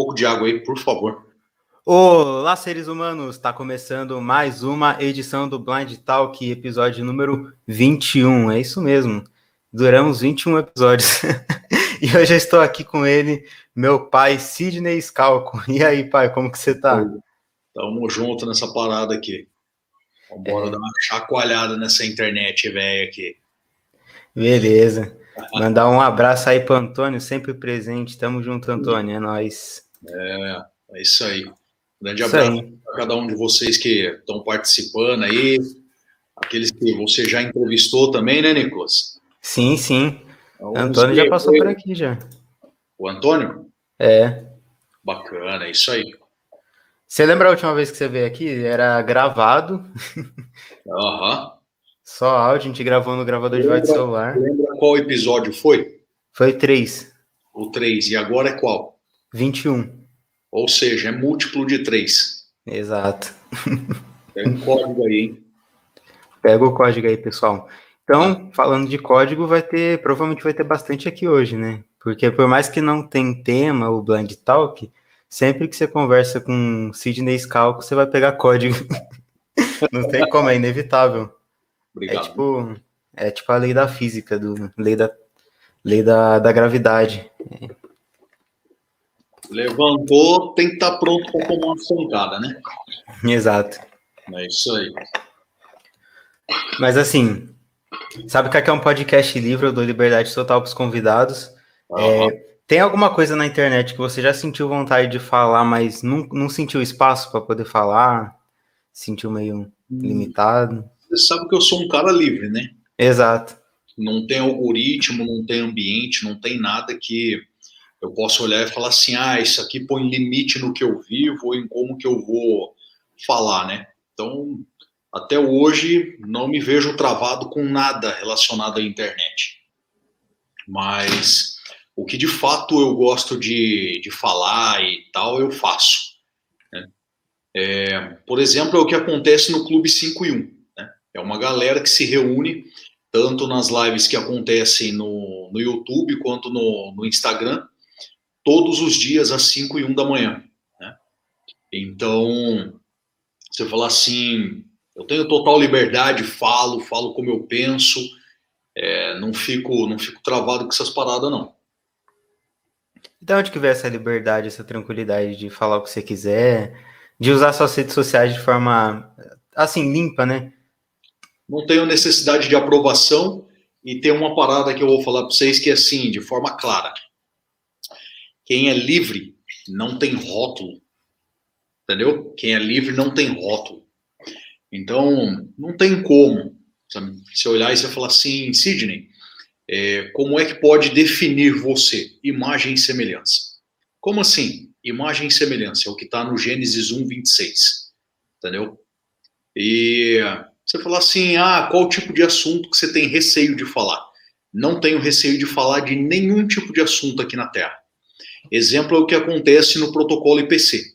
pouco de água aí, por favor. Olá, seres humanos! Está começando mais uma edição do Blind Talk, episódio número 21. É isso mesmo. Duramos 21 episódios. e hoje eu estou aqui com ele, meu pai, Sidney Scalco. E aí, pai, como que você tá? Tamo junto nessa parada aqui. Vamos é. dar uma chacoalhada nessa internet velha aqui. Beleza. Mandar um abraço aí pro Antônio, sempre presente. Tamo junto, Antônio. É nóis. É, é isso aí. grande isso abraço para cada um de vocês que estão participando aí. Aqueles que você já entrevistou também, né, Nicolas? Sim, sim. Então, Antônio já passou por aqui já. O Antônio? É. Bacana, é isso aí. Você lembra a última vez que você veio aqui? Era gravado. Aham. Uhum. Só áudio, a gente gravou no gravador de voz de celular. Lembra qual episódio foi? Foi três. O três. E agora é qual? 21. Ou seja, é múltiplo de três. Exato. Pega o código aí, hein? Pega o código aí, pessoal. Então, falando de código, vai ter, provavelmente vai ter bastante aqui hoje, né? Porque por mais que não tem tema, o Blind Talk, sempre que você conversa com Sidney Scalco, você vai pegar código. não tem como, é inevitável. Obrigado. É tipo, é tipo a lei da física, do, lei da, lei da, da gravidade. Levantou, tem que estar tá pronto para tomar uma pancada, né? Exato. É isso aí. Mas assim, sabe que aqui é um podcast livre, eu dou liberdade total para os convidados. Uhum. É, tem alguma coisa na internet que você já sentiu vontade de falar, mas não, não sentiu espaço para poder falar? Sentiu meio hum. limitado? Você sabe que eu sou um cara livre, né? Exato. Não tem algoritmo, não tem ambiente, não tem nada que eu possa olhar e falar assim, ah, isso aqui põe limite no que eu vivo ou em como que eu vou falar, né? Então, até hoje, não me vejo travado com nada relacionado à internet. Mas o que de fato eu gosto de, de falar e tal, eu faço. Né? É, por exemplo, é o que acontece no Clube 5 e 1. É uma galera que se reúne tanto nas lives que acontecem no, no YouTube quanto no, no Instagram, todos os dias às 5 e 1 da manhã. Né? Então, você fala assim, eu tenho total liberdade, falo, falo como eu penso, é, não fico não fico travado com essas paradas, não. De onde que vem essa liberdade, essa tranquilidade de falar o que você quiser, de usar suas redes sociais de forma, assim, limpa, né? não tenho necessidade de aprovação e tem uma parada que eu vou falar para vocês que é assim, de forma clara. Quem é livre não tem rótulo. Entendeu? Quem é livre não tem rótulo. Então, não tem como. Sabe? Se olhar e você falar assim, Sidney, é, como é que pode definir você? Imagem e semelhança. Como assim? Imagem e semelhança é o que está no Gênesis 1, 26. Entendeu? E você falar assim, ah, qual tipo de assunto que você tem receio de falar? Não tenho receio de falar de nenhum tipo de assunto aqui na Terra. Exemplo é o que acontece no protocolo IPC.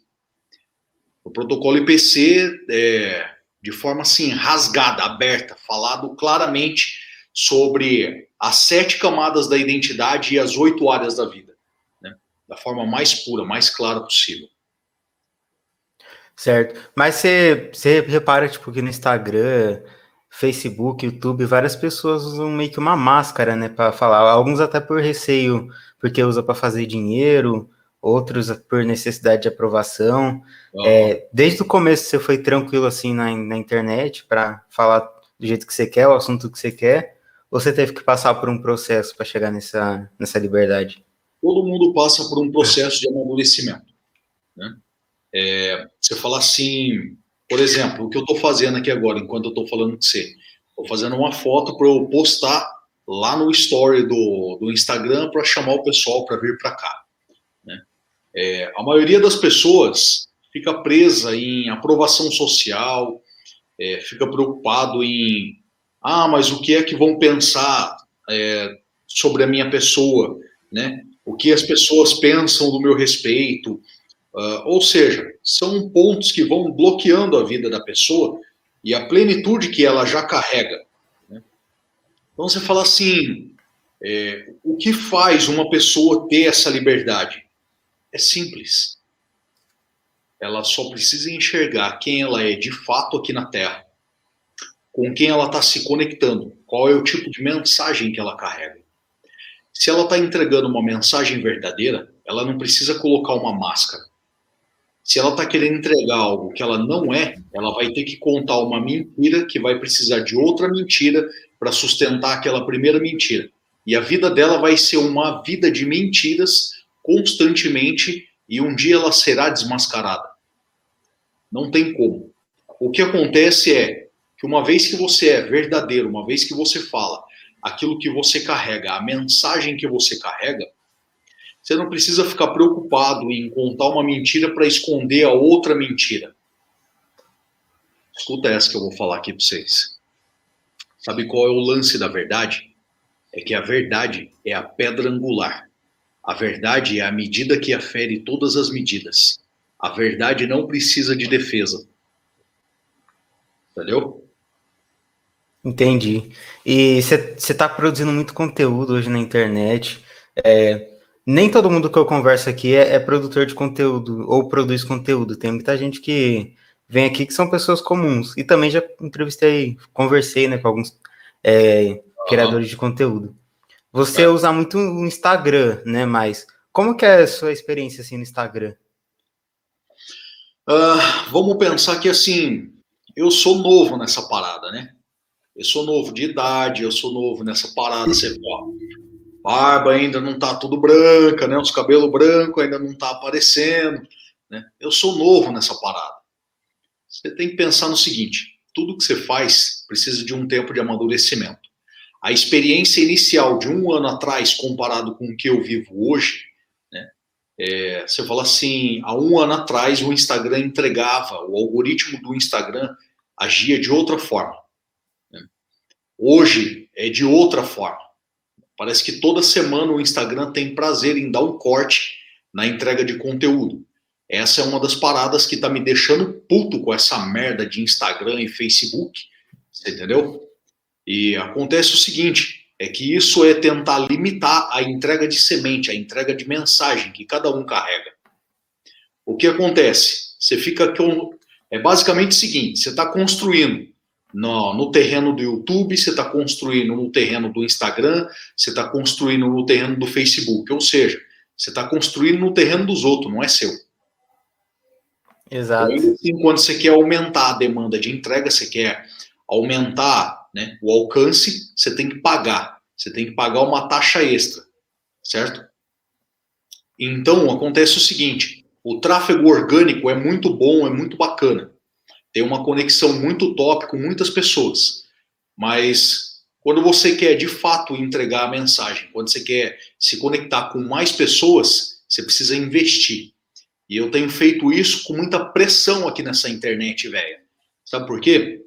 O protocolo IPC é, de forma assim rasgada, aberta, falado claramente sobre as sete camadas da identidade e as oito áreas da vida, né? da forma mais pura, mais clara possível. Certo. Mas você, repara, tipo, que no Instagram, Facebook, YouTube, várias pessoas usam meio que uma máscara, né, para falar. Alguns até por receio, porque usa para fazer dinheiro, outros por necessidade de aprovação. É, desde o começo você foi tranquilo assim na, na internet para falar do jeito que você quer, o assunto que você quer, ou você teve que passar por um processo para chegar nessa, nessa liberdade? Todo mundo passa por um processo de amadurecimento, né? É, você fala assim, por exemplo, o que eu estou fazendo aqui agora, enquanto eu estou falando com você, estou fazendo uma foto para eu postar lá no story do, do Instagram para chamar o pessoal para vir para cá. Né? É, a maioria das pessoas fica presa em aprovação social, é, fica preocupado em, ah, mas o que é que vão pensar é, sobre a minha pessoa, né? O que as pessoas pensam do meu respeito, Uh, ou seja, são pontos que vão bloqueando a vida da pessoa e a plenitude que ela já carrega. Né? Então você fala assim: é, o que faz uma pessoa ter essa liberdade? é simples. Ela só precisa enxergar quem ela é de fato aqui na Terra, com quem ela está se conectando, qual é o tipo de mensagem que ela carrega. Se ela está entregando uma mensagem verdadeira, ela não precisa colocar uma máscara. Se ela está querendo entregar algo que ela não é, ela vai ter que contar uma mentira que vai precisar de outra mentira para sustentar aquela primeira mentira. E a vida dela vai ser uma vida de mentiras constantemente e um dia ela será desmascarada. Não tem como. O que acontece é que uma vez que você é verdadeiro, uma vez que você fala aquilo que você carrega, a mensagem que você carrega, você não precisa ficar preocupado em contar uma mentira para esconder a outra mentira. Escuta essa que eu vou falar aqui para vocês. Sabe qual é o lance da verdade? É que a verdade é a pedra angular. A verdade é a medida que afere todas as medidas. A verdade não precisa de defesa. Entendeu? Entendi. E você está produzindo muito conteúdo hoje na internet. É, nem todo mundo que eu converso aqui é, é, produtor de conteúdo ou produz conteúdo. Tem muita gente que vem aqui que são pessoas comuns. E também já entrevistei, conversei né, com alguns é, criadores de conteúdo. Você é. usa muito o Instagram, né? Mas como que é a sua experiência assim no Instagram? Uh, vamos pensar que assim, eu sou novo nessa parada, né? Eu sou novo de idade, eu sou novo nessa parada, você ó, barba ainda não tá tudo branca, né? Os cabelos brancos ainda não tá aparecendo, né? Eu sou novo nessa parada. Você tem que pensar no seguinte: tudo que você faz precisa de um tempo de amadurecimento. A experiência inicial de um ano atrás comparado com o que eu vivo hoje, né? É, você fala assim, há um ano atrás o Instagram entregava, o algoritmo do Instagram agia de outra forma. Né? Hoje é de outra forma. Parece que toda semana o Instagram tem prazer em dar um corte na entrega de conteúdo. Essa é uma das paradas que tá me deixando puto com essa merda de Instagram e Facebook, entendeu? E acontece o seguinte, é que isso é tentar limitar a entrega de semente, a entrega de mensagem que cada um carrega. O que acontece? Você fica com é basicamente o seguinte, você está construindo no, no terreno do YouTube, você está construindo no terreno do Instagram, você está construindo no terreno do Facebook. Ou seja, você está construindo no terreno dos outros, não é seu. Exato. Então, assim, quando você quer aumentar a demanda de entrega, você quer aumentar né, o alcance, você tem que pagar. Você tem que pagar uma taxa extra, certo? Então, acontece o seguinte: o tráfego orgânico é muito bom, é muito bacana tem uma conexão muito top com muitas pessoas. Mas quando você quer de fato entregar a mensagem, quando você quer se conectar com mais pessoas, você precisa investir. E eu tenho feito isso com muita pressão aqui nessa internet velha. Sabe por quê?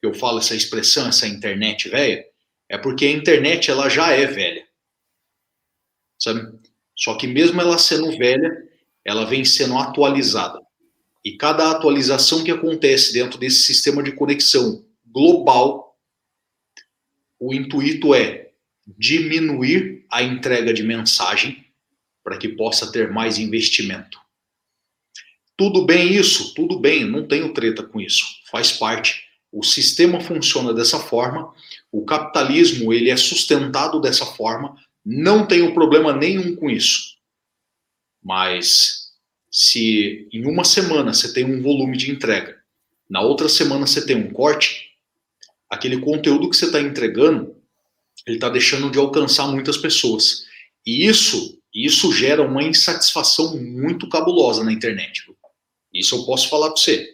Eu falo essa expressão, essa internet velha, é porque a internet ela já é velha. Sabe? Só que mesmo ela sendo velha, ela vem sendo atualizada. E cada atualização que acontece dentro desse sistema de conexão global, o intuito é diminuir a entrega de mensagem para que possa ter mais investimento. Tudo bem isso? Tudo bem, não tenho treta com isso. Faz parte. O sistema funciona dessa forma, o capitalismo ele é sustentado dessa forma, não tenho problema nenhum com isso. Mas se em uma semana você tem um volume de entrega, na outra semana você tem um corte, aquele conteúdo que você está entregando, ele está deixando de alcançar muitas pessoas. E isso, isso gera uma insatisfação muito cabulosa na internet. Isso eu posso falar para você.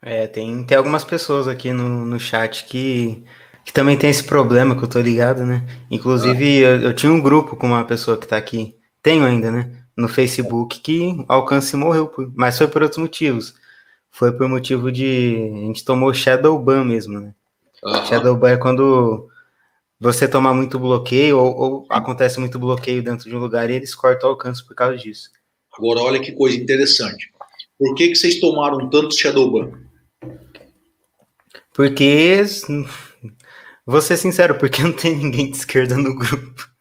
É, tem, tem algumas pessoas aqui no, no chat que, que também tem esse problema que eu tô ligado, né? Inclusive, ah. eu, eu, tinha um grupo com uma pessoa que tá aqui, tenho ainda, né? No Facebook que alcance morreu, mas foi por outros motivos. Foi por motivo de. A gente tomou Shadow Ban mesmo, né? Uhum. Shadow Ban é quando você toma muito bloqueio ou, ou, acontece muito bloqueio dentro de um lugar e eles cortam o alcance por causa disso. Agora, olha que coisa interessante. Por que, que vocês tomaram tanto Shadow Ban? Porque. Vou ser sincero, porque não tem ninguém de esquerda no grupo.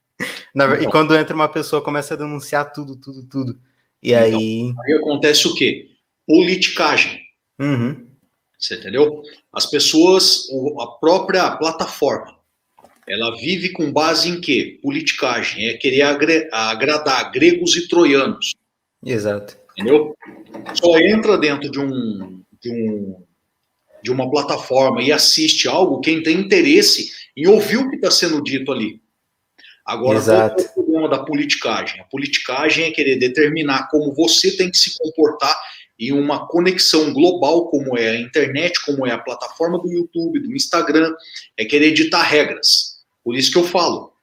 Na, então, e quando entra uma pessoa, começa a denunciar tudo, tudo, tudo. E então, aí. Aí acontece o quê? Politicagem. Uhum. Você entendeu? As pessoas, a própria plataforma, ela vive com base em quê? Politicagem. É querer agradar gregos e troianos. Exato. Entendeu? Só entra dentro de um, de um de uma plataforma e assiste algo quem tem interesse em ouvir o que está sendo dito ali. Agora, Exato. qual é o problema da politicagem? A politicagem é querer determinar como você tem que se comportar em uma conexão global, como é a internet, como é a plataforma do YouTube, do Instagram, é querer editar regras. Por isso que eu falo.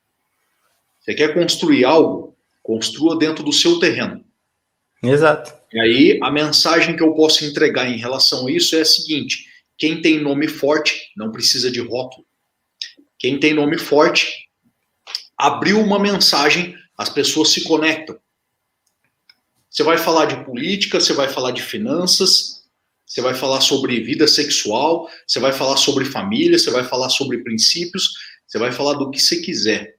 Você quer construir algo? Construa dentro do seu terreno. Exato. E aí, a mensagem que eu posso entregar em relação a isso é a seguinte: quem tem nome forte não precisa de rótulo. Quem tem nome forte abriu uma mensagem, as pessoas se conectam. Você vai falar de política, você vai falar de finanças, você vai falar sobre vida sexual, você vai falar sobre família, você vai falar sobre princípios, você vai falar do que você quiser.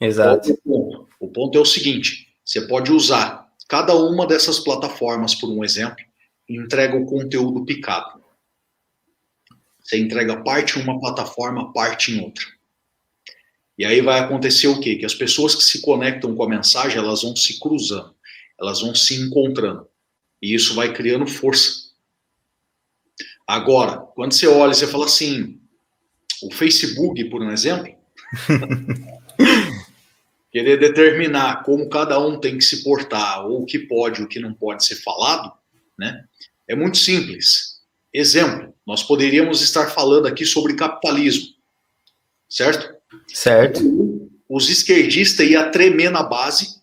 Exato. O ponto? o ponto é o seguinte: você pode usar cada uma dessas plataformas, por um exemplo, e entrega o conteúdo picado. Você entrega parte em uma plataforma, parte em outra. E aí vai acontecer o quê? Que as pessoas que se conectam com a mensagem, elas vão se cruzando elas vão se encontrando. E isso vai criando força. Agora, quando você olha e você fala assim, o Facebook, por um exemplo, querer determinar como cada um tem que se portar, ou o que pode, o que não pode ser falado, né? É muito simples. Exemplo, nós poderíamos estar falando aqui sobre capitalismo, certo? Certo. Os esquerdistas iam tremer na base,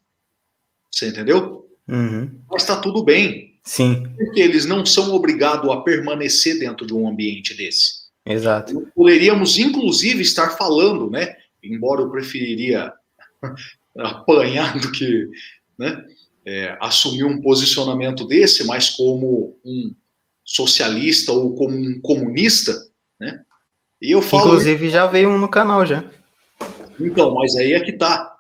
você entendeu? Uhum. Mas está tudo bem. Sim. Porque eles não são obrigados a permanecer dentro de um ambiente desse. Exato. Poderíamos, inclusive, estar falando, né? Embora eu preferiria apanhar do que né, é, assumir um posicionamento desse, mas como um socialista ou como um comunista, né? E eu falo. Inclusive, já veio um no canal já. Então, mas aí é que tá.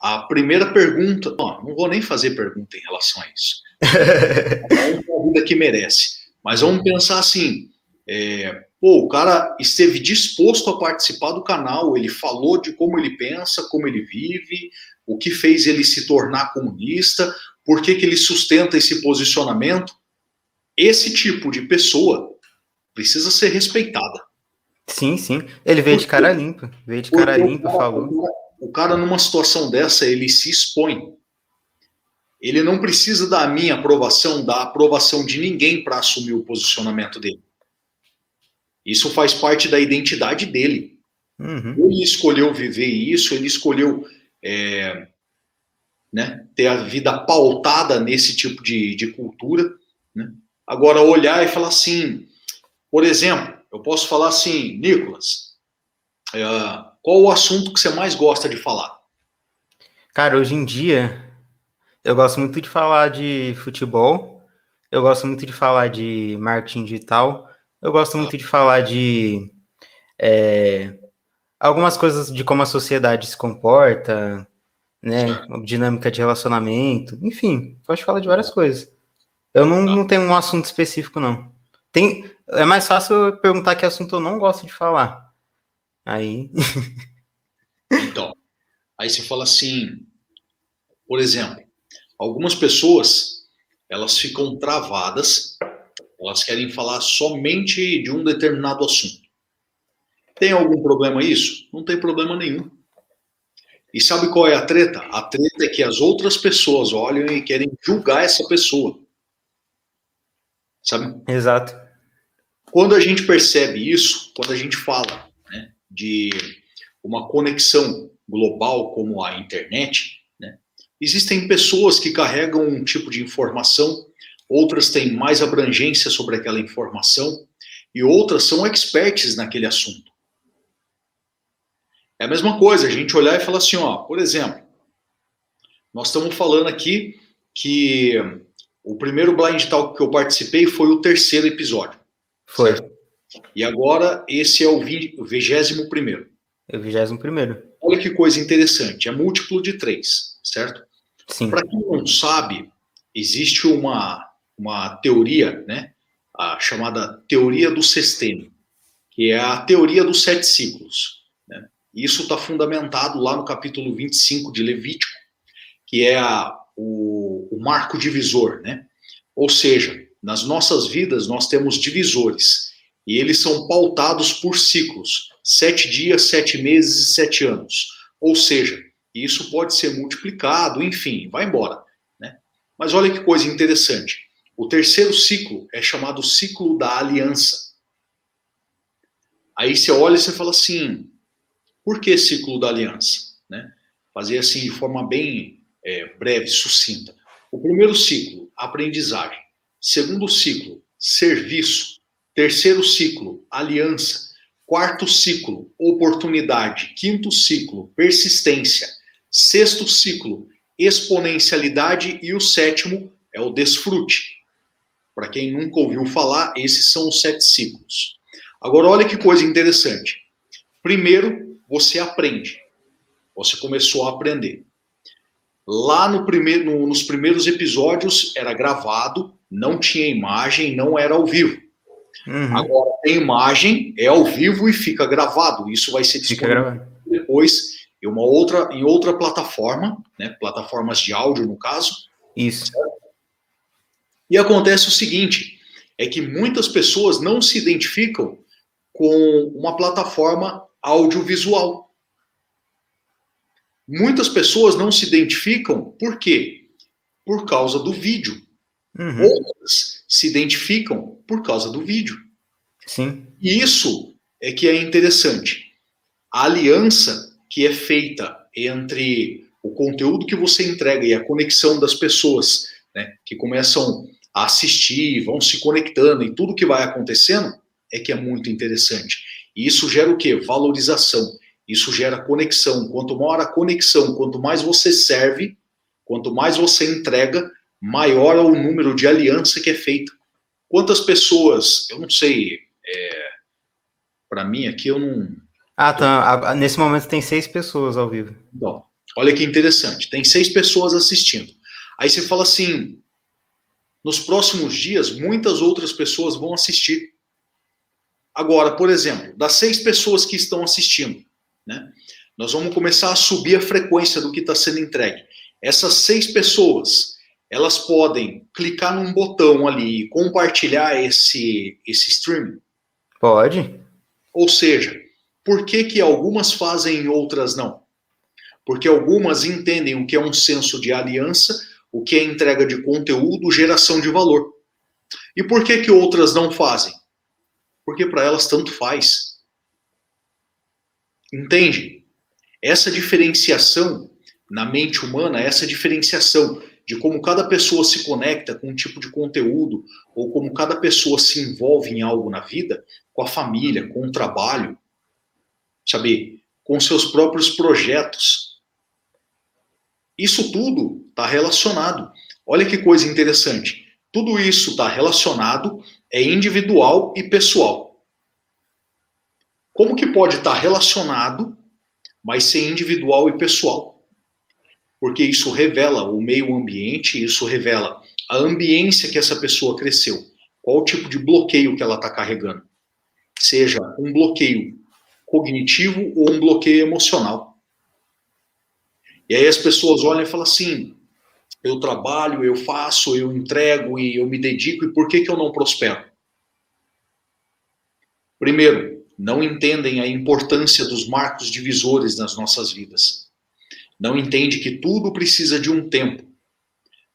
A primeira pergunta, não, não vou nem fazer pergunta em relação a isso. é uma vida que merece. Mas vamos pensar assim: é, pô, o cara esteve disposto a participar do canal, ele falou de como ele pensa, como ele vive, o que fez ele se tornar comunista, por que, que ele sustenta esse posicionamento. Esse tipo de pessoa precisa ser respeitada. Sim, sim. Ele veio de cara limpa. Veio de cara limpa, falou o cara numa situação dessa, ele se expõe. Ele não precisa da minha aprovação, da aprovação de ninguém para assumir o posicionamento dele. Isso faz parte da identidade dele. Uhum. Ele escolheu viver isso, ele escolheu é, né, ter a vida pautada nesse tipo de, de cultura. Né? Agora, olhar e falar assim, por exemplo, eu posso falar assim, Nicolas, é, qual o assunto que você mais gosta de falar? Cara, hoje em dia, eu gosto muito de falar de futebol, eu gosto muito de falar de marketing digital, eu gosto muito de falar de é, algumas coisas de como a sociedade se comporta, né? Dinâmica de relacionamento, enfim, pode falar de várias coisas. Eu não, não tenho um assunto específico, não. Tem, é mais fácil perguntar que assunto eu não gosto de falar. Aí. então, aí você fala assim, por exemplo, algumas pessoas elas ficam travadas, elas querem falar somente de um determinado assunto. Tem algum problema isso? Não tem problema nenhum. E sabe qual é a treta? A treta é que as outras pessoas olham e querem julgar essa pessoa. Sabe? Exato. Quando a gente percebe isso, quando a gente fala, de uma conexão global como a internet, né, existem pessoas que carregam um tipo de informação, outras têm mais abrangência sobre aquela informação e outras são experts naquele assunto. É a mesma coisa, a gente olhar e falar assim, ó, por exemplo, nós estamos falando aqui que o primeiro Blind Talk que eu participei foi o terceiro episódio. Foi. Certo? E agora esse é o vigésimo primeiro. É o vigésimo primeiro. olha que coisa interessante, é múltiplo de três, certo? Sim. Para quem não sabe, existe uma, uma teoria, né, a chamada teoria do sextênio, que é a teoria dos sete ciclos. Né? Isso está fundamentado lá no capítulo 25 de Levítico, que é a, o, o marco divisor, né? Ou seja, nas nossas vidas nós temos divisores e eles são pautados por ciclos, sete dias, sete meses e sete anos. Ou seja, isso pode ser multiplicado, enfim, vai embora. Né? Mas olha que coisa interessante. O terceiro ciclo é chamado ciclo da aliança. Aí você olha e você fala assim, por que ciclo da aliança? Né? Fazer assim de forma bem é, breve, sucinta. O primeiro ciclo, aprendizagem. Segundo ciclo, serviço. Terceiro ciclo, aliança. Quarto ciclo, oportunidade. Quinto ciclo, persistência. Sexto ciclo, exponencialidade. E o sétimo é o desfrute. Para quem nunca ouviu falar, esses são os sete ciclos. Agora, olha que coisa interessante. Primeiro, você aprende. Você começou a aprender. Lá no primeiro, no, nos primeiros episódios era gravado, não tinha imagem, não era ao vivo. Uhum. Agora tem imagem, é ao vivo e fica gravado. Isso vai ser disponível depois em uma outra, em outra plataforma, né, plataformas de áudio no caso. Isso. Certo? E acontece o seguinte, é que muitas pessoas não se identificam com uma plataforma audiovisual. Muitas pessoas não se identificam, por quê? Por causa do vídeo. Uhum. Outras se identificam por causa do vídeo. Sim. E isso é que é interessante. A aliança que é feita entre o conteúdo que você entrega e a conexão das pessoas, né, que começam a assistir, vão se conectando e tudo que vai acontecendo, é que é muito interessante. E isso gera o quê? Valorização. Isso gera conexão. Quanto maior a conexão, quanto mais você serve, quanto mais você entrega, maior é o número de aliança que é feita. Quantas pessoas, eu não sei, é, para mim aqui eu não. Ah, tá. Nesse momento tem seis pessoas ao vivo. Bom, olha que interessante. Tem seis pessoas assistindo. Aí você fala assim: nos próximos dias, muitas outras pessoas vão assistir. Agora, por exemplo, das seis pessoas que estão assistindo, né? Nós vamos começar a subir a frequência do que está sendo entregue. Essas seis pessoas, elas podem clicar num botão ali e compartilhar esse, esse stream? Pode. Ou seja, por que, que algumas fazem e outras não? Porque algumas entendem o que é um senso de aliança, o que é entrega de conteúdo, geração de valor. E por que, que outras não fazem? Porque para elas tanto faz. Entende? Essa diferenciação na mente humana, essa diferenciação de como cada pessoa se conecta com um tipo de conteúdo, ou como cada pessoa se envolve em algo na vida, com a família, com o trabalho, sabe, com seus próprios projetos. Isso tudo está relacionado. Olha que coisa interessante. Tudo isso está relacionado, é individual e pessoal. Como que pode estar relacionado, mas ser individual e pessoal? Porque isso revela o meio ambiente, isso revela a ambiência que essa pessoa cresceu, qual o tipo de bloqueio que ela está carregando. Seja um bloqueio cognitivo ou um bloqueio emocional. E aí as pessoas olham e falam assim: eu trabalho, eu faço, eu entrego e eu me dedico, e por que, que eu não prospero? Primeiro, não entendem a importância dos marcos divisores nas nossas vidas. Não entende que tudo precisa de um tempo.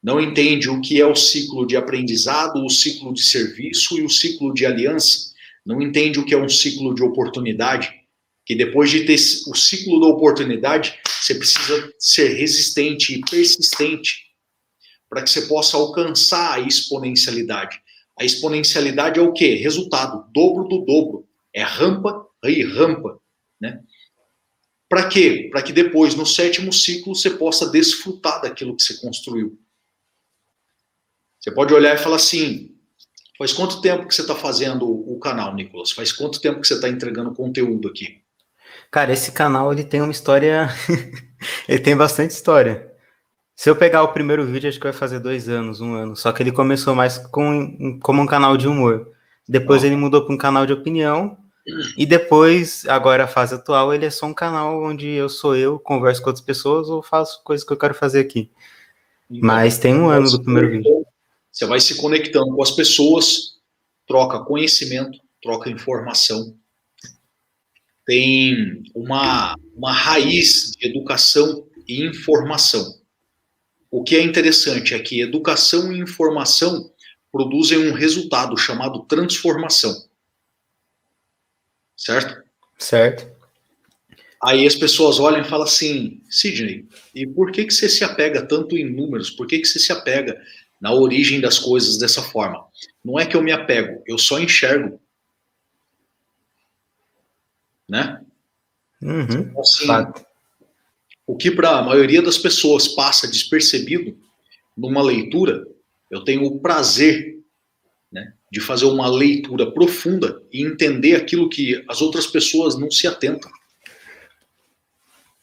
Não entende o que é o ciclo de aprendizado, o ciclo de serviço e o ciclo de aliança. Não entende o que é um ciclo de oportunidade. Que depois de ter o ciclo da oportunidade, você precisa ser resistente e persistente para que você possa alcançar a exponencialidade. A exponencialidade é o quê? Resultado, dobro do dobro. É rampa e rampa? Para quê? Para que depois, no sétimo ciclo, você possa desfrutar daquilo que você construiu. Você pode olhar e falar assim: faz quanto tempo que você está fazendo o canal, Nicolas? Faz quanto tempo que você está entregando conteúdo aqui? Cara, esse canal ele tem uma história. ele tem bastante história. Se eu pegar o primeiro vídeo, acho que vai fazer dois anos, um ano. Só que ele começou mais com, como um canal de humor. Depois ele mudou para um canal de opinião. E depois, agora a fase atual, ele é só um canal onde eu sou eu, converso com outras pessoas ou faço coisas que eu quero fazer aqui. Mas tem um ano do primeiro vídeo. Você vai se conectando com as pessoas, troca conhecimento, troca informação. Tem uma, uma raiz de educação e informação. O que é interessante é que educação e informação produzem um resultado chamado transformação. Certo? Certo. Aí as pessoas olham e falam assim, Sidney, e por que, que você se apega tanto em números? Por que, que você se apega na origem das coisas dessa forma? Não é que eu me apego, eu só enxergo. Né? Uhum, então, assim, o que para a maioria das pessoas passa despercebido numa leitura, eu tenho o prazer de fazer uma leitura profunda e entender aquilo que as outras pessoas não se atentam.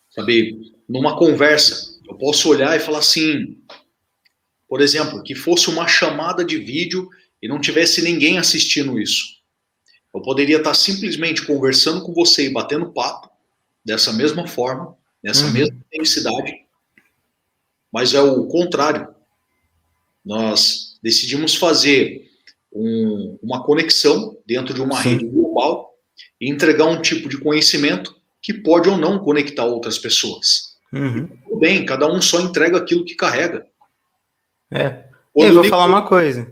Sabe, numa conversa, eu posso olhar e falar assim, por exemplo, que fosse uma chamada de vídeo e não tivesse ninguém assistindo isso. Eu poderia estar simplesmente conversando com você e batendo papo dessa mesma forma, nessa uhum. mesma intensidade, mas é o contrário. Nós decidimos fazer um, uma conexão dentro de uma Sim. rede global e entregar um tipo de conhecimento que pode ou não conectar outras pessoas. Uhum. Tudo bem, cada um só entrega aquilo que carrega. É. Quando eu vou Nicolas, falar uma coisa.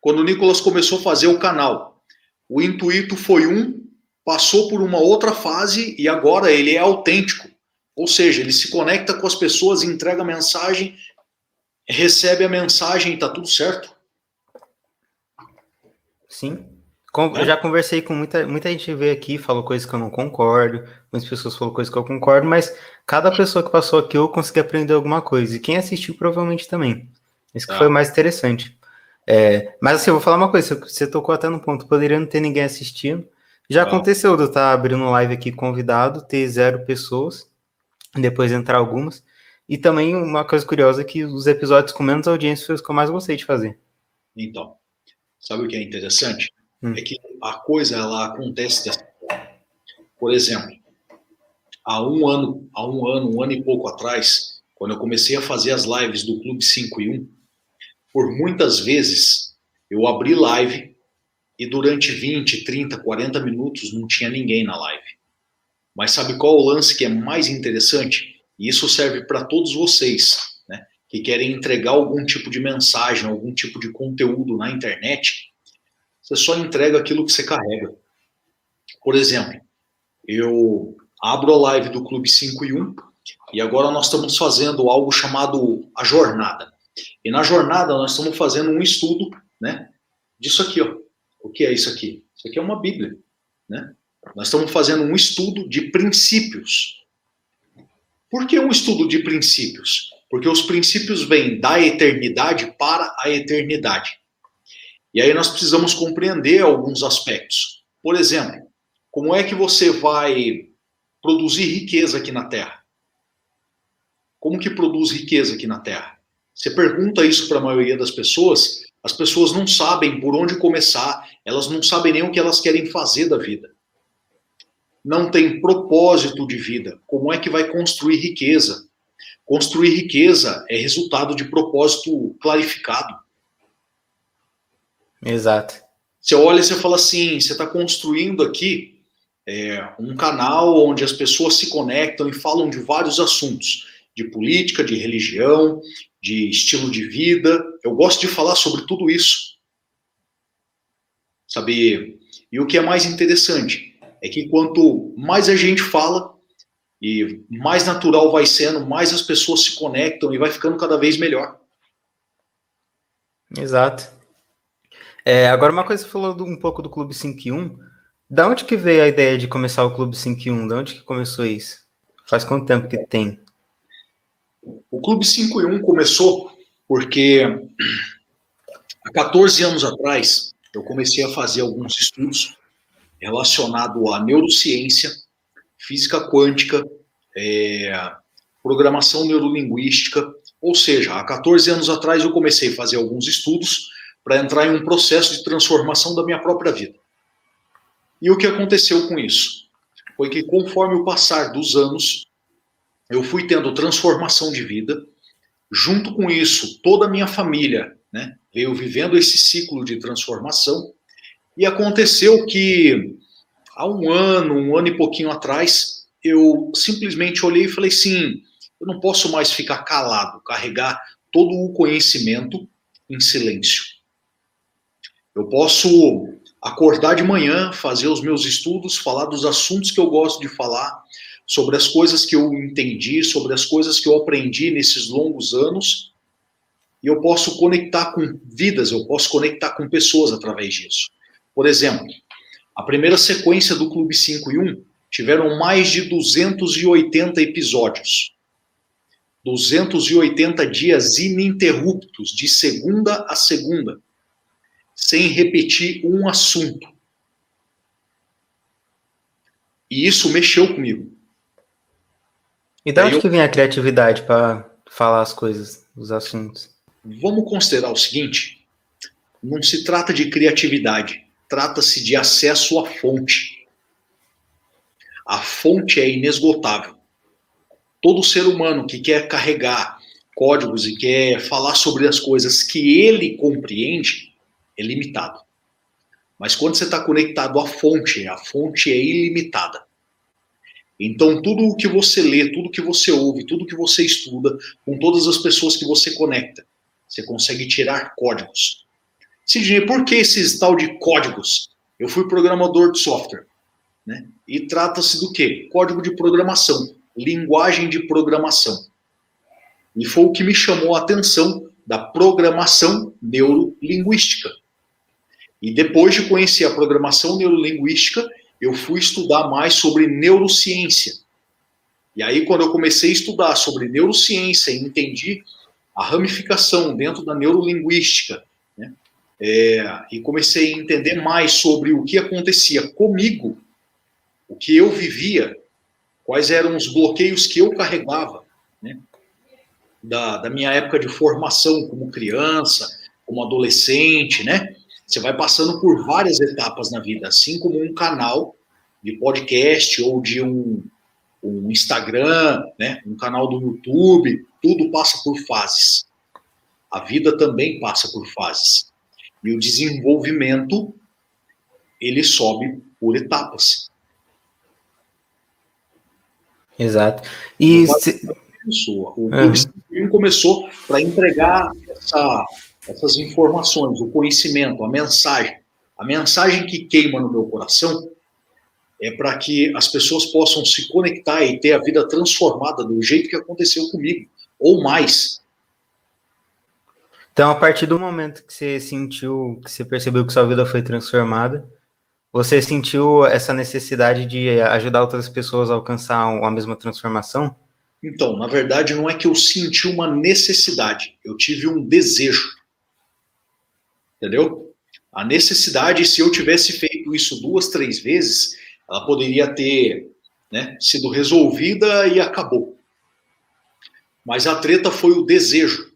Quando o Nicolas começou a fazer o canal, o intuito foi um, passou por uma outra fase e agora ele é autêntico. Ou seja, ele se conecta com as pessoas, entrega a mensagem, recebe a mensagem e está tudo certo. Sim. Eu já conversei com muita, muita gente veio aqui, falou coisas que eu não concordo, muitas pessoas falaram coisas que eu concordo, mas cada pessoa que passou aqui eu consegui aprender alguma coisa. E quem assistiu provavelmente também. Isso que ah. foi o mais interessante. É, mas assim, eu vou falar uma coisa, você tocou até no ponto, poderia não ter ninguém assistindo. Já ah. aconteceu de eu estar abrindo live aqui convidado, ter zero pessoas, depois entrar algumas. E também uma coisa curiosa é que os episódios com menos audiência foi os que eu mais gostei de fazer. Então, sabe o que é interessante? hum. é que a coisa ela acontece dessa forma. Por exemplo, há um ano, há um ano, um ano e pouco atrás, quando eu comecei a fazer as lives do Clube 5 e 1, por muitas vezes eu abri live e durante 20, 30, 40 minutos não tinha ninguém na live. Mas sabe qual o lance que é mais interessante? E isso serve para todos vocês, que querem entregar algum tipo de mensagem, algum tipo de conteúdo na internet você só entrega aquilo que você carrega. Por exemplo, eu abro a live do Clube 5 e 1 e agora nós estamos fazendo algo chamado a jornada. E na jornada nós estamos fazendo um estudo, né, disso aqui, ó. O que é isso aqui? Isso aqui é uma Bíblia, né? Nós estamos fazendo um estudo de princípios. Por que um estudo de princípios? Porque os princípios vêm da eternidade para a eternidade. E aí nós precisamos compreender alguns aspectos. Por exemplo, como é que você vai produzir riqueza aqui na Terra? Como que produz riqueza aqui na Terra? Você pergunta isso para a maioria das pessoas, as pessoas não sabem por onde começar, elas não sabem nem o que elas querem fazer da vida. Não tem propósito de vida. Como é que vai construir riqueza? Construir riqueza é resultado de propósito clarificado. Exato. Você olha e você fala assim, você está construindo aqui é, um canal onde as pessoas se conectam e falam de vários assuntos, de política, de religião, de estilo de vida. Eu gosto de falar sobre tudo isso. Sabe? E o que é mais interessante é que quanto mais a gente fala e mais natural vai sendo, mais as pessoas se conectam e vai ficando cada vez melhor. Exato. É, agora, uma coisa, você falou do, um pouco do Clube 5 1. Da onde que veio a ideia de começar o Clube 5 1? Da onde que começou isso? Faz quanto tempo que tem? O Clube 5 1 começou porque há 14 anos atrás eu comecei a fazer alguns estudos relacionados à neurociência física quântica, é, programação neurolinguística, ou seja, há 14 anos atrás eu comecei a fazer alguns estudos para entrar em um processo de transformação da minha própria vida. E o que aconteceu com isso? Foi que conforme o passar dos anos, eu fui tendo transformação de vida, junto com isso, toda a minha família né, veio vivendo esse ciclo de transformação, e aconteceu que há um ano, um ano e pouquinho atrás, eu simplesmente olhei e falei assim: eu não posso mais ficar calado, carregar todo o conhecimento em silêncio. Eu posso acordar de manhã, fazer os meus estudos, falar dos assuntos que eu gosto de falar, sobre as coisas que eu entendi, sobre as coisas que eu aprendi nesses longos anos, e eu posso conectar com vidas, eu posso conectar com pessoas através disso. Por exemplo, a primeira sequência do Clube 5 e 1 tiveram mais de 280 episódios. 280 dias ininterruptos, de segunda a segunda, sem repetir um assunto. E isso mexeu comigo. E da onde eu... que vem a criatividade para falar as coisas, os assuntos? Vamos considerar o seguinte: não se trata de criatividade, trata-se de acesso à fonte. A fonte é inesgotável todo ser humano que quer carregar códigos e quer falar sobre as coisas que ele compreende é limitado. Mas quando você está conectado à fonte, a fonte é ilimitada. Então, tudo o que você lê, tudo que você ouve, tudo que você estuda, com todas as pessoas que você conecta, você consegue tirar códigos. Sidney, por que esses tal de códigos? Eu fui programador de software. Né? E trata-se do quê? Código de programação linguagem de programação. E foi o que me chamou a atenção da programação neurolinguística. E depois de conhecer a programação neurolinguística, eu fui estudar mais sobre neurociência. E aí, quando eu comecei a estudar sobre neurociência e entendi a ramificação dentro da neurolinguística, é, e comecei a entender mais sobre o que acontecia comigo, o que eu vivia, quais eram os bloqueios que eu carregava, né? Da, da minha época de formação como criança, como adolescente, né? Você vai passando por várias etapas na vida, assim como um canal de podcast ou de um, um Instagram, né? Um canal do YouTube, tudo passa por fases. A vida também passa por fases. E o desenvolvimento, ele sobe por etapas. Exato. E se... O uhum. começou para entregar essa, essas informações, o conhecimento, a mensagem. A mensagem que queima no meu coração é para que as pessoas possam se conectar e ter a vida transformada do jeito que aconteceu comigo, ou mais. Então, a partir do momento que você sentiu, que você percebeu que sua vida foi transformada, você sentiu essa necessidade de ajudar outras pessoas a alcançar a mesma transformação? Então, na verdade, não é que eu senti uma necessidade, eu tive um desejo. Entendeu? A necessidade, se eu tivesse feito isso duas, três vezes, ela poderia ter né, sido resolvida e acabou. Mas a treta foi o desejo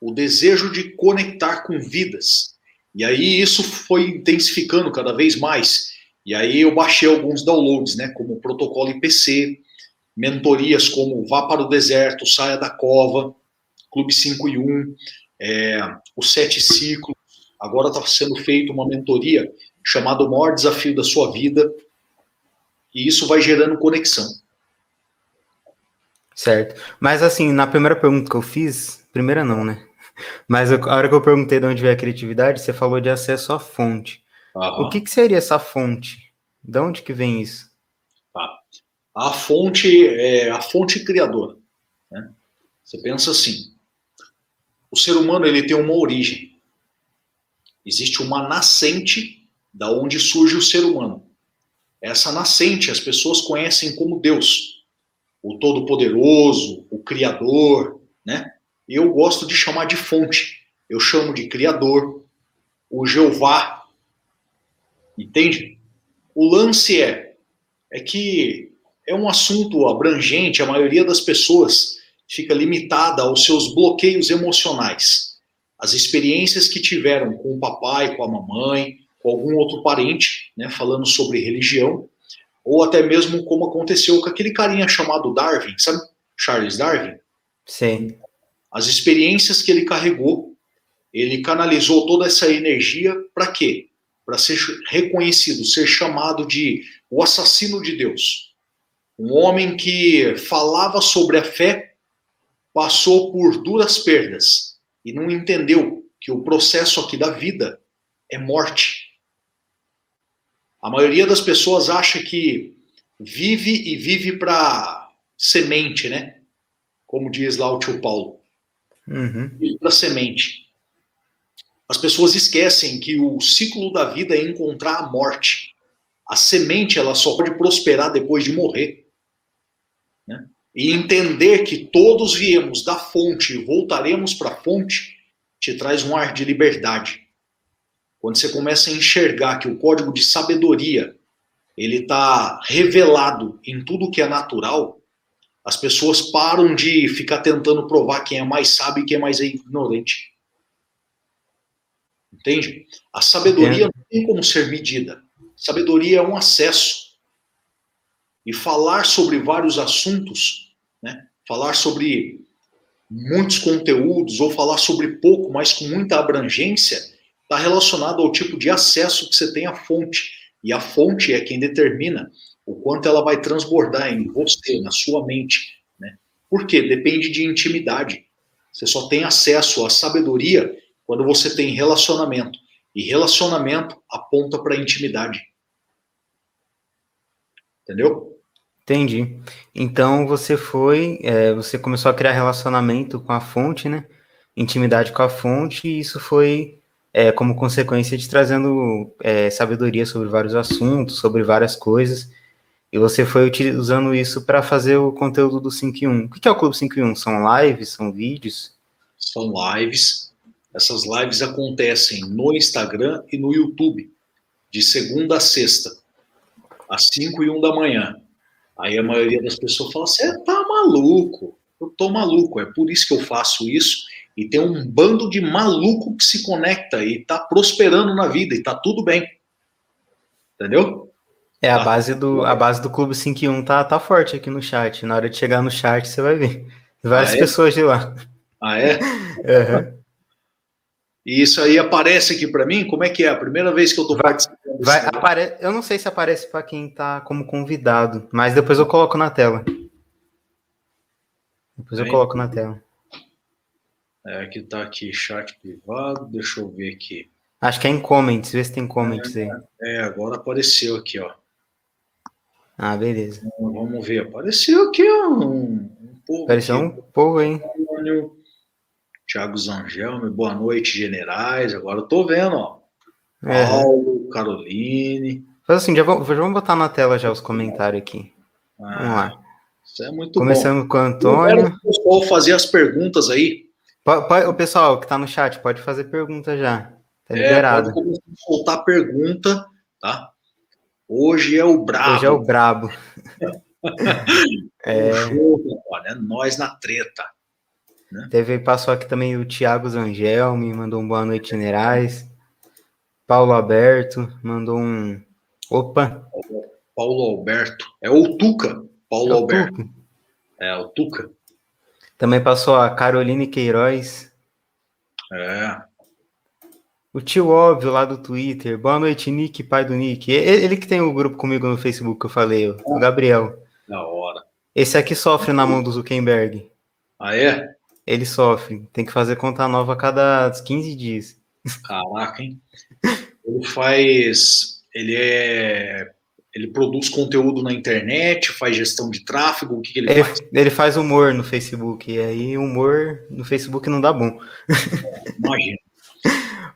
o desejo de conectar com vidas, e aí isso foi intensificando cada vez mais. E aí eu baixei alguns downloads, né, como protocolo IPC, mentorias como Vá para o Deserto, Saia da Cova, Clube 5 e 1, é, os Sete Ciclos. Agora está sendo feita uma mentoria chamada O Maior Desafio da Sua Vida. E isso vai gerando conexão. Certo. Mas assim, na primeira pergunta que eu fiz, primeira não, né? Mas a hora que eu perguntei de onde veio a criatividade, você falou de acesso à fonte. O que, que, seria essa fonte? De onde que vem isso? Tá. A fonte é a fonte criadora. Né? Você pensa assim: o ser humano ele tem uma origem. Existe uma nascente da onde surge o ser humano. Essa nascente as pessoas conhecem como Deus, o Todo-Poderoso, o Criador, né? Eu gosto de chamar de fonte. Eu chamo de Criador, o Jeová. Entende? O lance é, é que é um assunto abrangente, a maioria das pessoas fica limitada aos seus bloqueios emocionais. As experiências que tiveram com o papai, com a mamãe, com algum outro parente, né, falando sobre religião, ou até mesmo como aconteceu com aquele carinha chamado Darwin, sabe? Charles Darwin. Sim. As experiências que ele carregou, ele canalizou toda essa energia para quê? Para ser reconhecido, ser chamado de o assassino de Deus. Um homem que falava sobre a fé, passou por duras perdas e não entendeu que o processo aqui da vida é morte. A maioria das pessoas acha que vive e vive para semente, né? Como diz lá o tio Paulo. Uhum. Vive para semente. As pessoas esquecem que o ciclo da vida é encontrar a morte. A semente ela só pode prosperar depois de morrer e entender que todos viemos da fonte e voltaremos para a fonte, te traz um ar de liberdade. Quando você começa a enxergar que o código de sabedoria ele está revelado em tudo que é natural, as pessoas param de ficar tentando provar quem é mais sábio e quem é mais ignorante. Entende? A sabedoria não tem como ser medida. Sabedoria é um acesso. E falar sobre vários assuntos né? Falar sobre muitos conteúdos ou falar sobre pouco, mas com muita abrangência, está relacionado ao tipo de acesso que você tem à fonte. E a fonte é quem determina o quanto ela vai transbordar em você, na sua mente. Né? Por quê? Depende de intimidade. Você só tem acesso à sabedoria quando você tem relacionamento. E relacionamento aponta para intimidade. Entendeu? Entendi. Então você foi, é, você começou a criar relacionamento com a fonte, né? Intimidade com a fonte, e isso foi é, como consequência de trazendo é, sabedoria sobre vários assuntos, sobre várias coisas. E você foi utilizando isso para fazer o conteúdo do 5 em 1. O que é o Clube 5 em 1? São lives? São vídeos? São lives. Essas lives acontecem no Instagram e no YouTube, de segunda a sexta, às 5 e 1 da manhã. Aí a maioria das pessoas fala: você tá maluco, eu tô maluco, é por isso que eu faço isso. E tem um bando de maluco que se conecta e tá prosperando na vida e tá tudo bem. Entendeu? É, a tá. base do, a base do Clube 51 tá, tá forte aqui no chat. Na hora de chegar no chat, você vai ver. Várias ah, é? pessoas de lá. Ah, é? uhum. E isso aí aparece aqui para mim? Como é que é? A primeira vez que eu estou participando. Vai, apare... Eu não sei se aparece para quem está como convidado, mas depois eu coloco na tela. Depois eu coloco na tela. É, que tá aqui, chat privado, deixa eu ver aqui. Acho que é em comments, vê se tem comments é, aí. É, agora apareceu aqui, ó. Ah, beleza. Então, vamos ver, apareceu aqui, um, um povo. Apareceu aqui. um povo, hein? Tiago Zangelme, boa noite, generais. Agora eu tô vendo, ó. É. Paulo, Caroline. Faz assim, já vamos, já vamos botar na tela já os comentários aqui. Ah, vamos lá. Isso é muito Começando bom. com o Antônio. O pessoal fazer as perguntas aí. O pessoal que tá no chat, pode fazer pergunta já. Tá é, liberado. Pode soltar pergunta, tá? Hoje é o brabo. Hoje é o brabo. é... O jogo, olha, é nós na treta. Né? Teve, passou aqui também o Thiago Zangel, me mandou um boa noite, generais. Paulo Alberto mandou um. Opa! Paulo Alberto. É o Tuca. Paulo é o Alberto. Tuca. É, o Tuca. Também passou a Caroline Queiroz. É. O tio óbvio lá do Twitter. Boa noite, Nick, pai do Nick. Ele que tem o um grupo comigo no Facebook que eu falei, o Gabriel. Da hora. Esse aqui sofre na mão do Zuckerberg. Ah, é? Ele sofre. Tem que fazer conta nova a cada 15 dias. Caraca, hein? Ele faz. Ele é. Ele produz conteúdo na internet, faz gestão de tráfego, o que, que ele, ele, faz? Ele faz humor no Facebook, e aí humor no Facebook não dá bom. Imagina.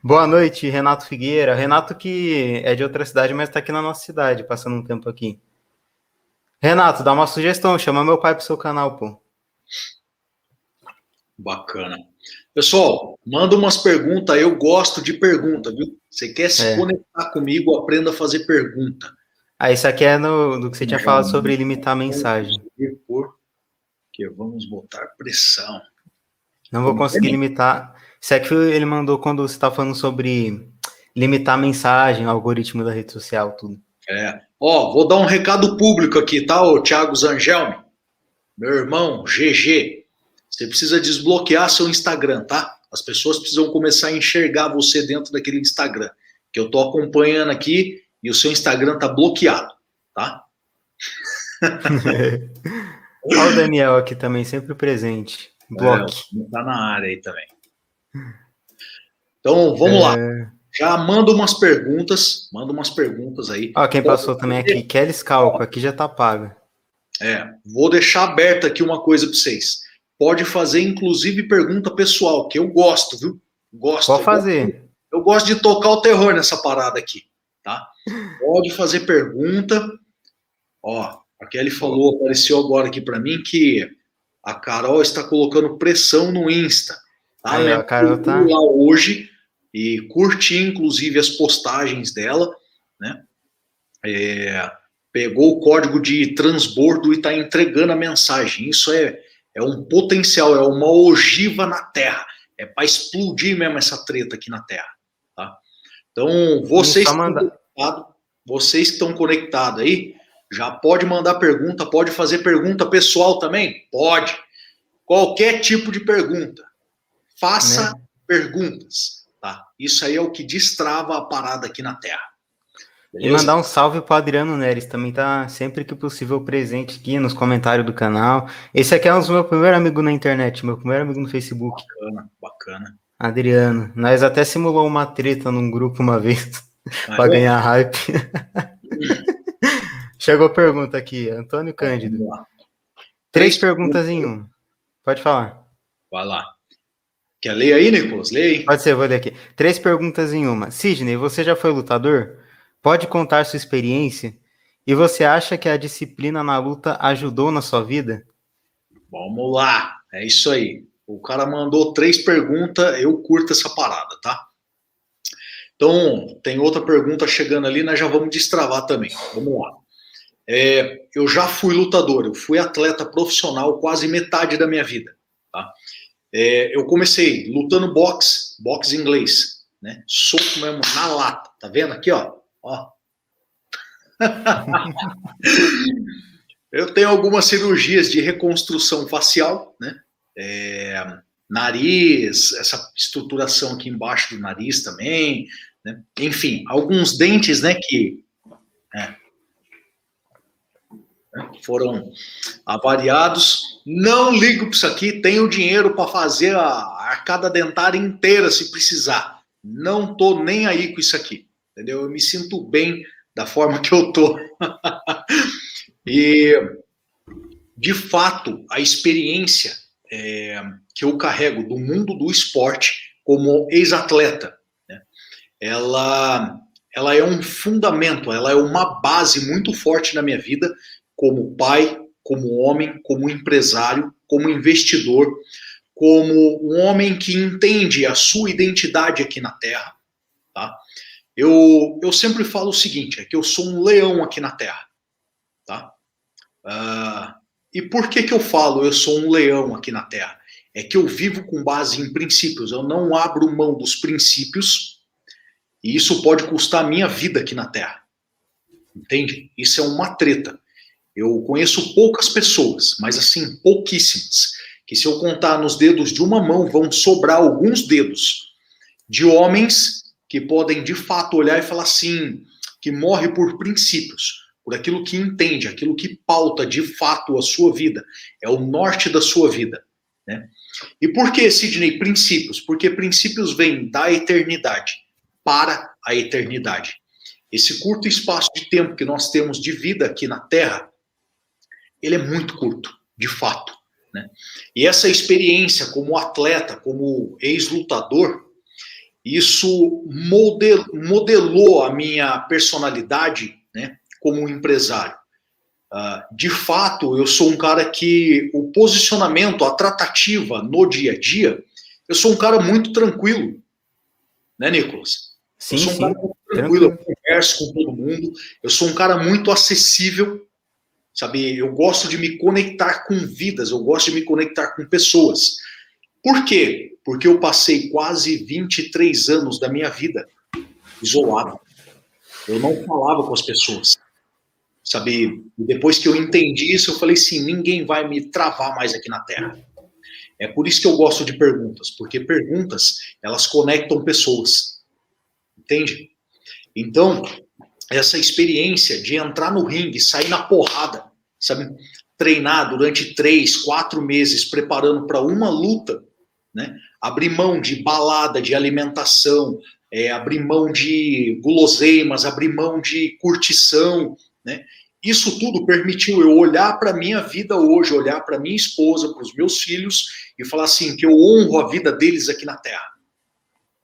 Boa noite, Renato Figueira. Renato que é de outra cidade, mas está aqui na nossa cidade, passando um tempo aqui. Renato, dá uma sugestão, chama meu pai pro seu canal, pô. Bacana. Pessoal, manda umas perguntas. Eu gosto de pergunta, viu? Você quer se é. conectar comigo, aprenda a fazer pergunta. Ah, isso aqui é no, do que você tinha falado sobre limitar a mensagem. Que vamos botar pressão. Não vou conseguir limitar. Isso aqui ele mandou quando você está falando sobre limitar a mensagem, algoritmo da rede social, tudo. É. Ó, vou dar um recado público aqui, tá, ô Thiago Zangelme? Meu irmão, GG. Você precisa desbloquear seu Instagram, tá? As pessoas precisam começar a enxergar você dentro daquele Instagram. Que eu tô acompanhando aqui e o seu Instagram tá bloqueado, tá? Olha o Daniel aqui também, sempre presente. Bloque. É, tá na área aí também. Então, vamos é... lá. Já manda umas perguntas, manda umas perguntas aí. Ó, quem passou também aqui, Kelly Scalco, aqui já tá paga. É, vou deixar aberta aqui uma coisa para vocês. Pode fazer, inclusive, pergunta pessoal, que eu gosto, viu? Gosto. Pode fazer. Gosto, eu gosto de tocar o terror nessa parada aqui, tá? Pode fazer pergunta. Ó, a Kelly falou, apareceu agora aqui para mim que a Carol está colocando pressão no Insta. Tá? Aí, a Carol tá lá hoje e curti inclusive as postagens dela, né? É, pegou o código de transbordo e está entregando a mensagem. Isso é, é um potencial, é uma ogiva na Terra. É para explodir mesmo essa treta aqui na Terra. Tá? Então, vocês que, manda... vocês que estão conectados aí, já pode mandar pergunta, pode fazer pergunta pessoal também? Pode. Qualquer tipo de pergunta. Faça né? perguntas. Tá? Isso aí é o que destrava a parada aqui na Terra. Beleza? E mandar um salve para Adriano Neres, também tá sempre que possível presente aqui nos comentários do canal. Esse aqui é um dos meus primeiros amigos na internet, meu primeiro amigo no Facebook. Bacana, bacana. Adriano, nós até simulou uma treta num grupo uma vez ah, para é? ganhar hype. Chegou a pergunta aqui, Antônio Cândido. Três perguntas em uma. Pode falar. Vai lá. Quer ler aí, Nicolas? Leia aí. Pode ser, vou ler aqui. Três perguntas em uma. Sidney, você já foi lutador? Pode contar sua experiência? E você acha que a disciplina na luta ajudou na sua vida? Vamos lá, é isso aí. O cara mandou três perguntas, eu curto essa parada, tá? Então, tem outra pergunta chegando ali, nós já vamos destravar também. Vamos lá. É, eu já fui lutador, eu fui atleta profissional quase metade da minha vida. É, eu comecei lutando boxe, boxe inglês, né? Soco mesmo na lata, tá vendo aqui, ó? Ó. eu tenho algumas cirurgias de reconstrução facial, né? É, nariz, essa estruturação aqui embaixo do nariz também, né? enfim, alguns dentes, né, que é, foram avariados. Não ligo para isso aqui, tenho dinheiro para fazer a arcada dentária inteira se precisar. Não tô nem aí com isso aqui entendeu? Eu me sinto bem da forma que eu tô. e, de fato, a experiência é, que eu carrego do mundo do esporte como ex-atleta, né, ela, ela é um fundamento, ela é uma base muito forte na minha vida como pai, como homem, como empresário, como investidor, como um homem que entende a sua identidade aqui na Terra, tá? Eu, eu sempre falo o seguinte, é que eu sou um leão aqui na Terra, tá? Uh, e por que que eu falo eu sou um leão aqui na Terra? É que eu vivo com base em princípios, eu não abro mão dos princípios, e isso pode custar a minha vida aqui na Terra. Entende? Isso é uma treta. Eu conheço poucas pessoas, mas assim, pouquíssimas, que se eu contar nos dedos de uma mão, vão sobrar alguns dedos de homens que podem de fato olhar e falar assim, que morre por princípios, por aquilo que entende, aquilo que pauta de fato a sua vida, é o norte da sua vida. Né? E por que, Sidney, princípios? Porque princípios vêm da eternidade para a eternidade. Esse curto espaço de tempo que nós temos de vida aqui na Terra, ele é muito curto, de fato. Né? E essa experiência como atleta, como ex-lutador, isso model, modelou a minha personalidade né, como empresário. Uh, de fato, eu sou um cara que o posicionamento, a tratativa no dia a dia, eu sou um cara muito tranquilo, né, Nicolas? Sim, eu sou um sim. cara muito tranquilo, eu converso com todo mundo. Eu sou um cara muito acessível, sabe? Eu gosto de me conectar com vidas, eu gosto de me conectar com pessoas. Por quê? Porque eu passei quase 23 anos da minha vida isolado. Eu não falava com as pessoas. Sabe? depois que eu entendi isso, eu falei assim: ninguém vai me travar mais aqui na Terra. É por isso que eu gosto de perguntas, porque perguntas, elas conectam pessoas. Entende? Então, essa experiência de entrar no ringue, sair na porrada, sabe? Treinar durante três, quatro meses, preparando para uma luta, né? Abrir mão de balada, de alimentação, é, abrir mão de guloseimas, abrir mão de curtição, né? Isso tudo permitiu eu olhar para minha vida hoje, olhar para minha esposa, para os meus filhos e falar assim: que eu honro a vida deles aqui na Terra.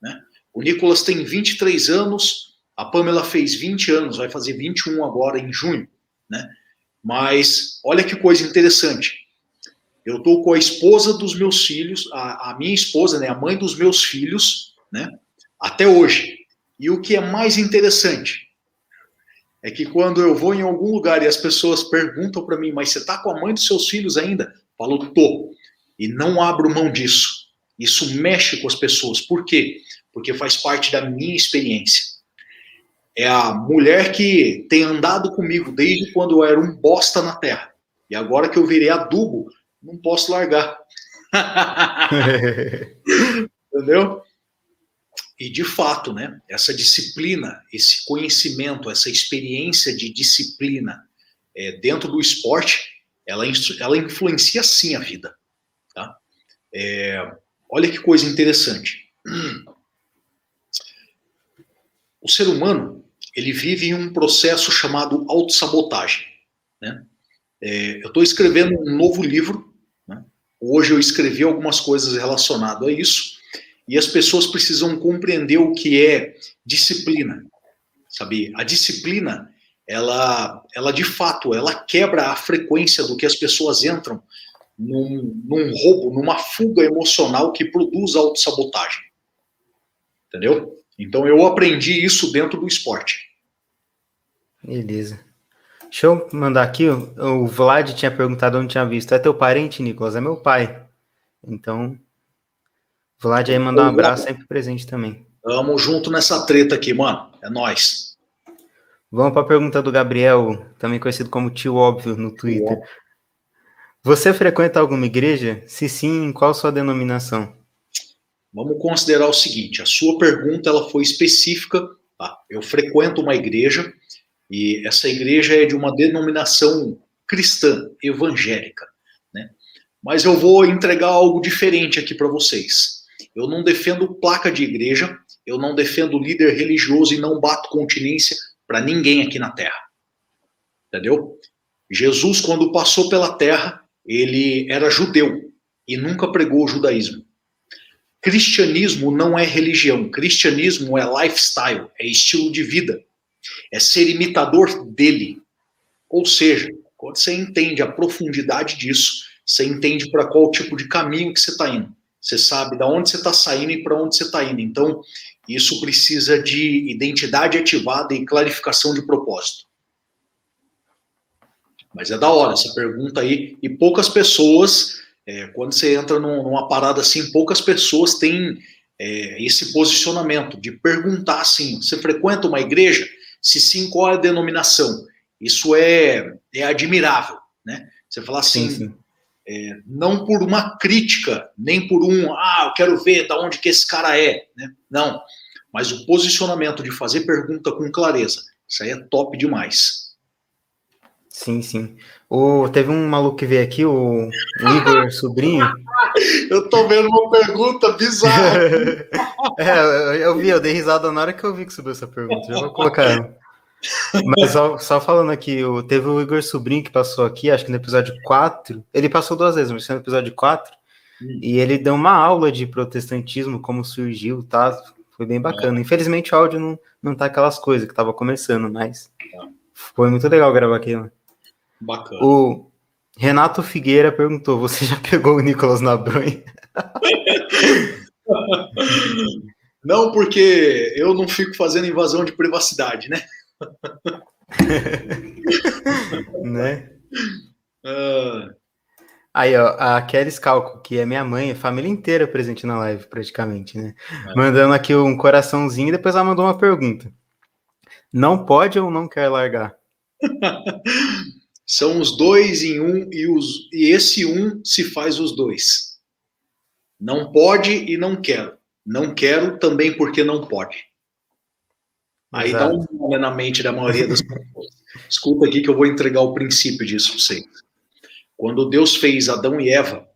Né? O Nicolas tem 23 anos, a Pamela fez 20 anos, vai fazer 21 agora em junho. Né? Mas olha que coisa interessante. Eu estou com a esposa dos meus filhos, a, a minha esposa, né, a mãe dos meus filhos, né, até hoje. E o que é mais interessante, é que quando eu vou em algum lugar e as pessoas perguntam para mim, mas você está com a mãe dos seus filhos ainda? Falo, tô. E não abro mão disso. Isso mexe com as pessoas. Por quê? Porque faz parte da minha experiência. É a mulher que tem andado comigo desde quando eu era um bosta na terra. E agora que eu virei adubo, não posso largar. Entendeu? E de fato, né, essa disciplina, esse conhecimento, essa experiência de disciplina é, dentro do esporte, ela, ela influencia sim a vida. Tá? É, olha que coisa interessante. O ser humano ele vive em um processo chamado autossabotagem. Né? É, eu estou escrevendo um novo livro. Né? Hoje eu escrevi algumas coisas relacionadas a isso e as pessoas precisam compreender o que é disciplina, sabe? A disciplina, ela, ela de fato, ela quebra a frequência do que as pessoas entram num, num roubo, numa fuga emocional que produz autossabotagem. Entendeu? Então eu aprendi isso dentro do esporte. Beleza. Deixa eu mandar aqui, o Vlad tinha perguntado onde tinha visto. É teu parente, Nicolas? É meu pai. Então, Vlad aí mandar um abraço, sempre presente também. Tamo junto nessa treta aqui, mano. É nós. Vamos para a pergunta do Gabriel, também conhecido como tio óbvio no Twitter. Você frequenta alguma igreja? Se sim, qual sua denominação? Vamos considerar o seguinte: a sua pergunta ela foi específica. Tá? Eu frequento uma igreja e essa igreja é de uma denominação cristã, evangélica. Né? Mas eu vou entregar algo diferente aqui para vocês. Eu não defendo placa de igreja, eu não defendo líder religioso e não bato continência para ninguém aqui na terra. Entendeu? Jesus, quando passou pela terra, ele era judeu e nunca pregou o judaísmo. Cristianismo não é religião, cristianismo é lifestyle, é estilo de vida, é ser imitador dele. Ou seja, quando você entende a profundidade disso, você entende para qual tipo de caminho que você está indo. Você sabe da onde você está saindo e para onde você está indo. Então, isso precisa de identidade ativada e clarificação de propósito. Mas é da hora essa pergunta aí. E poucas pessoas, é, quando você entra num, numa parada assim, poucas pessoas têm é, esse posicionamento de perguntar assim: você frequenta uma igreja? Se sim, qual é a denominação? Isso é, é admirável, né? Você falar assim, sim, sim. É, não por uma crítica, nem por um, ah, eu quero ver da onde que esse cara é, né? Não, mas o posicionamento de fazer pergunta com clareza, isso aí é top demais. Sim, sim. O, teve um maluco que veio aqui, o Igor Sobrinho. eu tô vendo uma pergunta bizarra. é, eu vi, eu dei risada na hora que eu vi que subiu essa pergunta. Já vou colocar ela. Mas só, só, falando aqui, teve o Igor Sobrinho que passou aqui, acho que no episódio 4. Ele passou duas vezes, mas foi no episódio 4. Hum. E ele deu uma aula de protestantismo, como surgiu, tá? Foi bem bacana. É. Infelizmente o áudio não, não tá aquelas coisas que tava começando, mas é. foi muito legal gravar aquilo. Bacana. O Renato Figueira perguntou: você já pegou o Nicolas na bronha? Não porque eu não fico fazendo invasão de privacidade, né? né? Uh... Aí, ó, a Kelly Scalco, que é minha mãe, a família inteira presente na live, praticamente, né? É. Mandando aqui um coraçãozinho e depois ela mandou uma pergunta. Não pode ou não quer largar? São os dois em um e, os, e esse um se faz os dois. Não pode e não quero. Não quero também porque não pode. Aí Exato. dá um nome na mente da maioria das pessoas. Escuta aqui que eu vou entregar o princípio disso para vocês. Quando Deus fez Adão e Eva,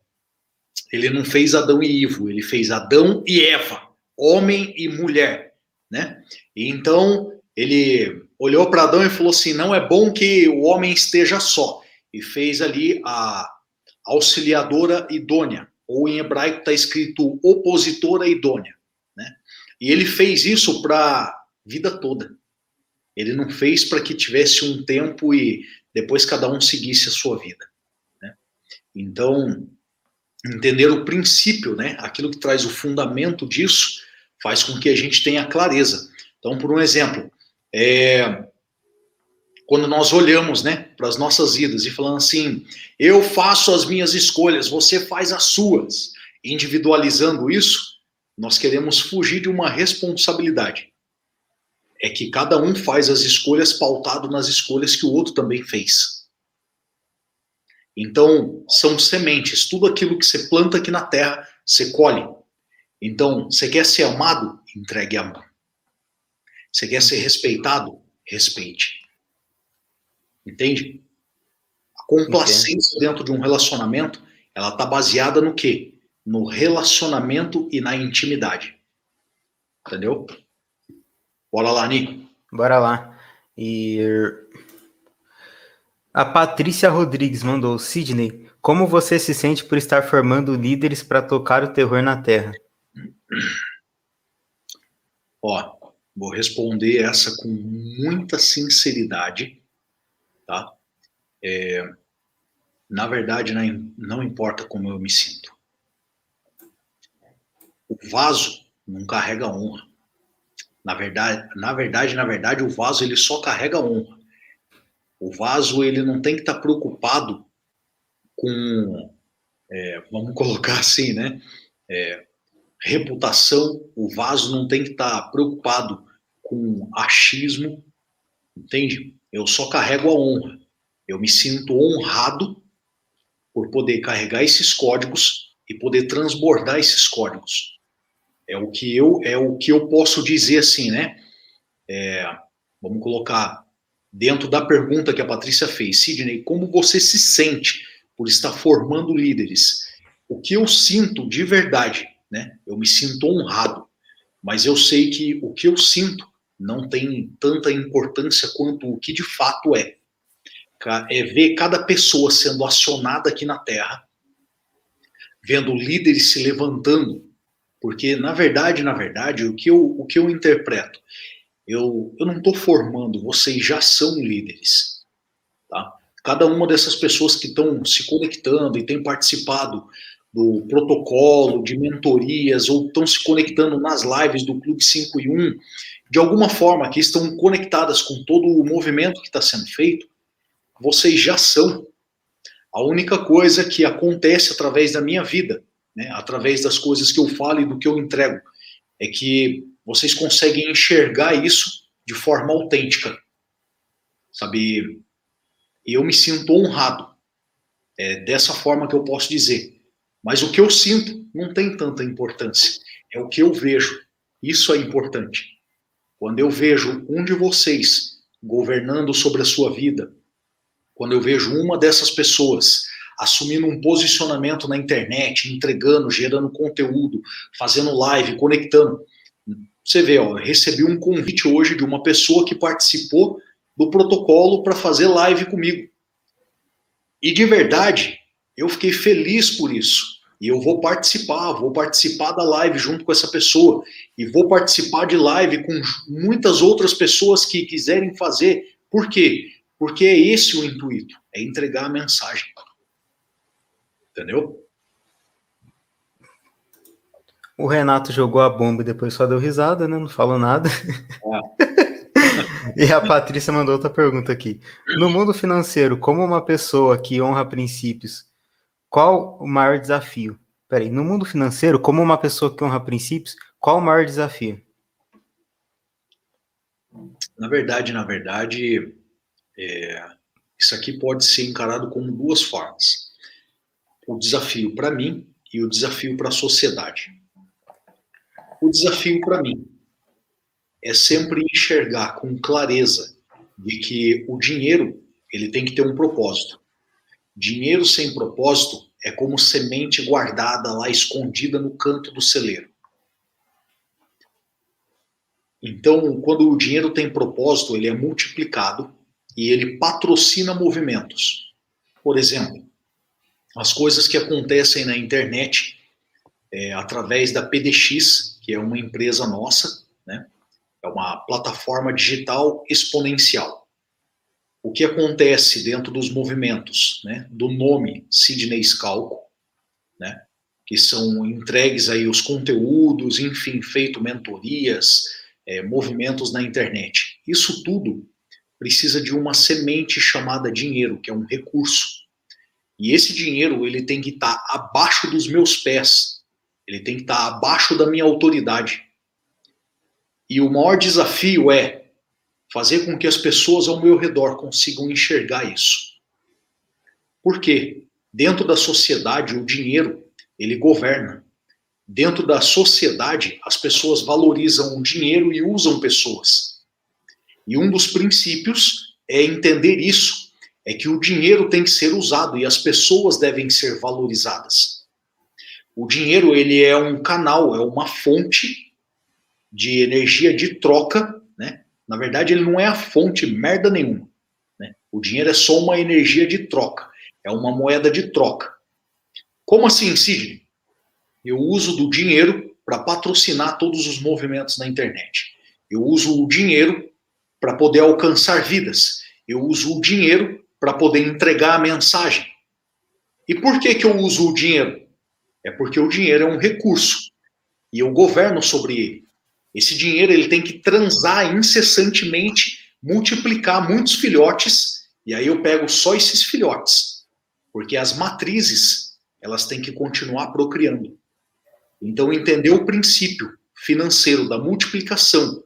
ele não fez Adão e Ivo, ele fez Adão e Eva, homem e mulher, né? E então ele olhou para Adão e falou assim: não é bom que o homem esteja só. E fez ali a auxiliadora idônea, ou em hebraico está escrito opositora idônea. Né? E ele fez isso para a vida toda. Ele não fez para que tivesse um tempo e depois cada um seguisse a sua vida. Então, entender o princípio, né, aquilo que traz o fundamento disso, faz com que a gente tenha clareza. Então, por um exemplo, é, quando nós olhamos né, para as nossas vidas e falando assim, eu faço as minhas escolhas, você faz as suas, individualizando isso, nós queremos fugir de uma responsabilidade. É que cada um faz as escolhas pautado nas escolhas que o outro também fez. Então, são sementes. Tudo aquilo que você planta aqui na terra, você colhe. Então, você quer ser amado? Entregue amor. Você quer ser respeitado? Respeite. Entende? A complacência Entendo. dentro de um relacionamento, ela está baseada no quê? No relacionamento e na intimidade. Entendeu? Bora lá, Nico. Bora lá. E a Patrícia Rodrigues mandou: Sidney, como você se sente por estar formando líderes para tocar o terror na Terra? Ó, vou responder essa com muita sinceridade, tá? É, na verdade, não importa como eu me sinto. O vaso não carrega honra. Na verdade, na verdade, na verdade, o vaso ele só carrega honra. O vaso ele não tem que estar tá preocupado com, é, vamos colocar assim, né? É, reputação. O vaso não tem que estar tá preocupado com achismo, entende? Eu só carrego a honra. Eu me sinto honrado por poder carregar esses códigos e poder transbordar esses códigos. É o que eu é o que eu posso dizer assim, né? É, vamos colocar dentro da pergunta que a Patrícia fez, Sidney, como você se sente por estar formando líderes? O que eu sinto de verdade, né? Eu me sinto honrado, mas eu sei que o que eu sinto não tem tanta importância quanto o que de fato é. É ver cada pessoa sendo acionada aqui na Terra, vendo líderes se levantando, porque na verdade, na verdade, o que eu, o que eu interpreto eu, eu não estou formando, vocês já são líderes. Tá? Cada uma dessas pessoas que estão se conectando e têm participado do protocolo, de mentorias, ou estão se conectando nas lives do Clube 5 e 1, de alguma forma que estão conectadas com todo o movimento que está sendo feito, vocês já são. A única coisa que acontece através da minha vida, né, através das coisas que eu falo e do que eu entrego, é que vocês conseguem enxergar isso de forma autêntica. Sabe? E eu me sinto honrado. É dessa forma que eu posso dizer. Mas o que eu sinto não tem tanta importância. É o que eu vejo. Isso é importante. Quando eu vejo um de vocês governando sobre a sua vida, quando eu vejo uma dessas pessoas assumindo um posicionamento na internet, entregando, gerando conteúdo, fazendo live, conectando, você vê, ó, recebi um convite hoje de uma pessoa que participou do protocolo para fazer live comigo. E de verdade, eu fiquei feliz por isso. E eu vou participar, vou participar da live junto com essa pessoa. E vou participar de live com muitas outras pessoas que quiserem fazer. Por quê? Porque é esse o intuito, é entregar a mensagem. Entendeu? O Renato jogou a bomba e depois só deu risada, né? Não falou nada. É. e a Patrícia mandou outra pergunta aqui. No mundo financeiro, como uma pessoa que honra princípios, qual o maior desafio? Peraí, no mundo financeiro, como uma pessoa que honra princípios, qual o maior desafio? Na verdade, na verdade, é, isso aqui pode ser encarado como duas formas. O desafio para mim e o desafio para a sociedade. O desafio para mim é sempre enxergar com clareza de que o dinheiro ele tem que ter um propósito. Dinheiro sem propósito é como semente guardada lá escondida no canto do celeiro. Então, quando o dinheiro tem propósito, ele é multiplicado e ele patrocina movimentos. Por exemplo, as coisas que acontecem na internet é, através da PDX, que é uma empresa nossa, né? é uma plataforma digital exponencial. O que acontece dentro dos movimentos, né? do nome Sidney Scalco, né? que são entregues aí os conteúdos, enfim, feito mentorias, é, movimentos na internet. Isso tudo precisa de uma semente chamada dinheiro, que é um recurso. E esse dinheiro ele tem que estar tá abaixo dos meus pés, ele tem que estar tá abaixo da minha autoridade. E o maior desafio é fazer com que as pessoas ao meu redor consigam enxergar isso. Por quê? Dentro da sociedade, o dinheiro ele governa. Dentro da sociedade, as pessoas valorizam o dinheiro e usam pessoas. E um dos princípios é entender isso é que o dinheiro tem que ser usado e as pessoas devem ser valorizadas. O dinheiro ele é um canal, é uma fonte de energia de troca? Na verdade, ele não é a fonte merda nenhuma. Né? O dinheiro é só uma energia de troca, é uma moeda de troca. Como assim, Sidney? Eu uso do dinheiro para patrocinar todos os movimentos na internet. Eu uso o dinheiro para poder alcançar vidas. Eu uso o dinheiro para poder entregar a mensagem. E por que, que eu uso o dinheiro? É porque o dinheiro é um recurso e eu governo sobre ele. Esse dinheiro ele tem que transar incessantemente, multiplicar muitos filhotes, e aí eu pego só esses filhotes, porque as matrizes elas têm que continuar procriando. Então entender o princípio financeiro da multiplicação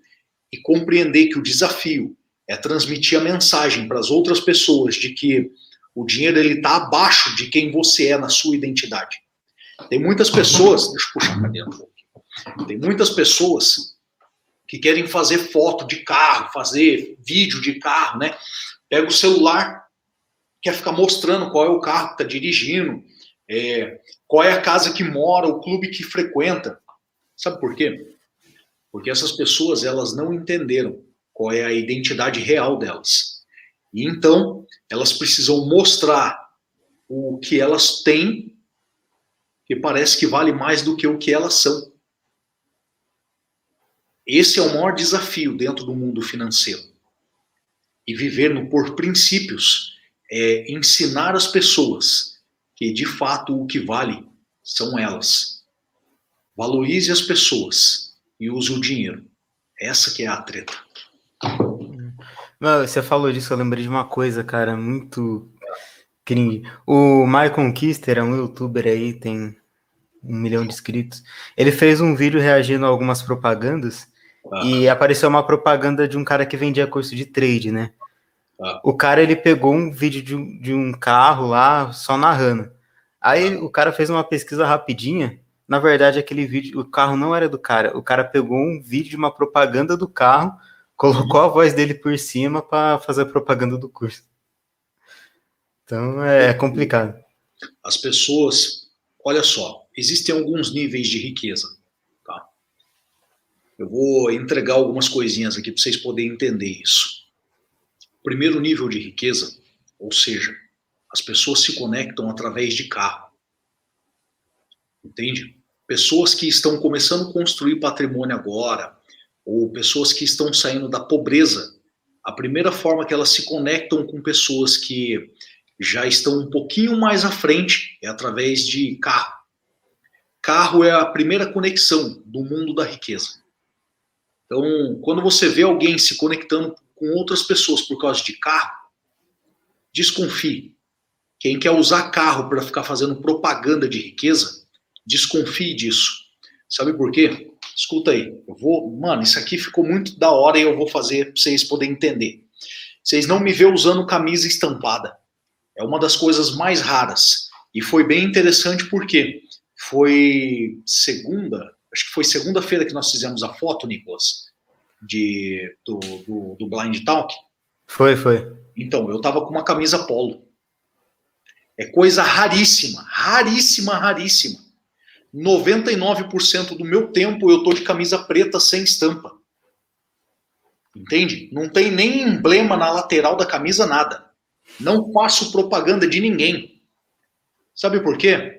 e compreender que o desafio é transmitir a mensagem para as outras pessoas de que o dinheiro ele está abaixo de quem você é na sua identidade. Tem muitas pessoas, deixa eu puxar para dentro. Tem muitas pessoas que querem fazer foto de carro, fazer vídeo de carro, né? Pega o celular, quer ficar mostrando qual é o carro que está dirigindo, é, qual é a casa que mora, o clube que frequenta. Sabe por quê? Porque essas pessoas elas não entenderam qual é a identidade real delas. E então, elas precisam mostrar o que elas têm, que parece que vale mais do que o que elas são. Esse é o maior desafio dentro do mundo financeiro. E viver no por princípios é ensinar as pessoas que de fato o que vale são elas. Valorize as pessoas e use o dinheiro. Essa que é a treta. Você falou disso, eu lembrei de uma coisa, cara, muito cringe. O Michael Kister é um youtuber aí, tem um milhão de inscritos. Ele fez um vídeo reagindo a algumas propagandas ah. e apareceu uma propaganda de um cara que vendia curso de trade, né? Ah. O cara, ele pegou um vídeo de um, de um carro lá, só narrando. Aí ah. o cara fez uma pesquisa rapidinha. Na verdade, aquele vídeo, o carro não era do cara. O cara pegou um vídeo de uma propaganda do carro colocou a voz dele por cima para fazer a propaganda do curso. Então é complicado. As pessoas, olha só, existem alguns níveis de riqueza. Eu vou entregar algumas coisinhas aqui para vocês poderem entender isso. Primeiro nível de riqueza, ou seja, as pessoas se conectam através de carro. Entende? Pessoas que estão começando a construir patrimônio agora, ou pessoas que estão saindo da pobreza, a primeira forma que elas se conectam com pessoas que já estão um pouquinho mais à frente é através de carro. carro é a primeira conexão do mundo da riqueza. Então, quando você vê alguém se conectando com outras pessoas por causa de carro, desconfie. Quem quer usar carro para ficar fazendo propaganda de riqueza, desconfie disso. Sabe por quê? Escuta aí, eu vou, mano, isso aqui ficou muito da hora e eu vou fazer para vocês poderem entender. Vocês não me vê usando camisa estampada. É uma das coisas mais raras. E foi bem interessante porque foi segunda, acho que foi segunda-feira que nós fizemos a foto, Nicolas, de, do, do, do Blind Talk. Foi, foi. Então, eu tava com uma camisa polo. É coisa raríssima, raríssima, raríssima. 99% do meu tempo eu tô de camisa preta sem estampa. Entende? Não tem nem emblema na lateral da camisa, nada. Não faço propaganda de ninguém. Sabe por quê?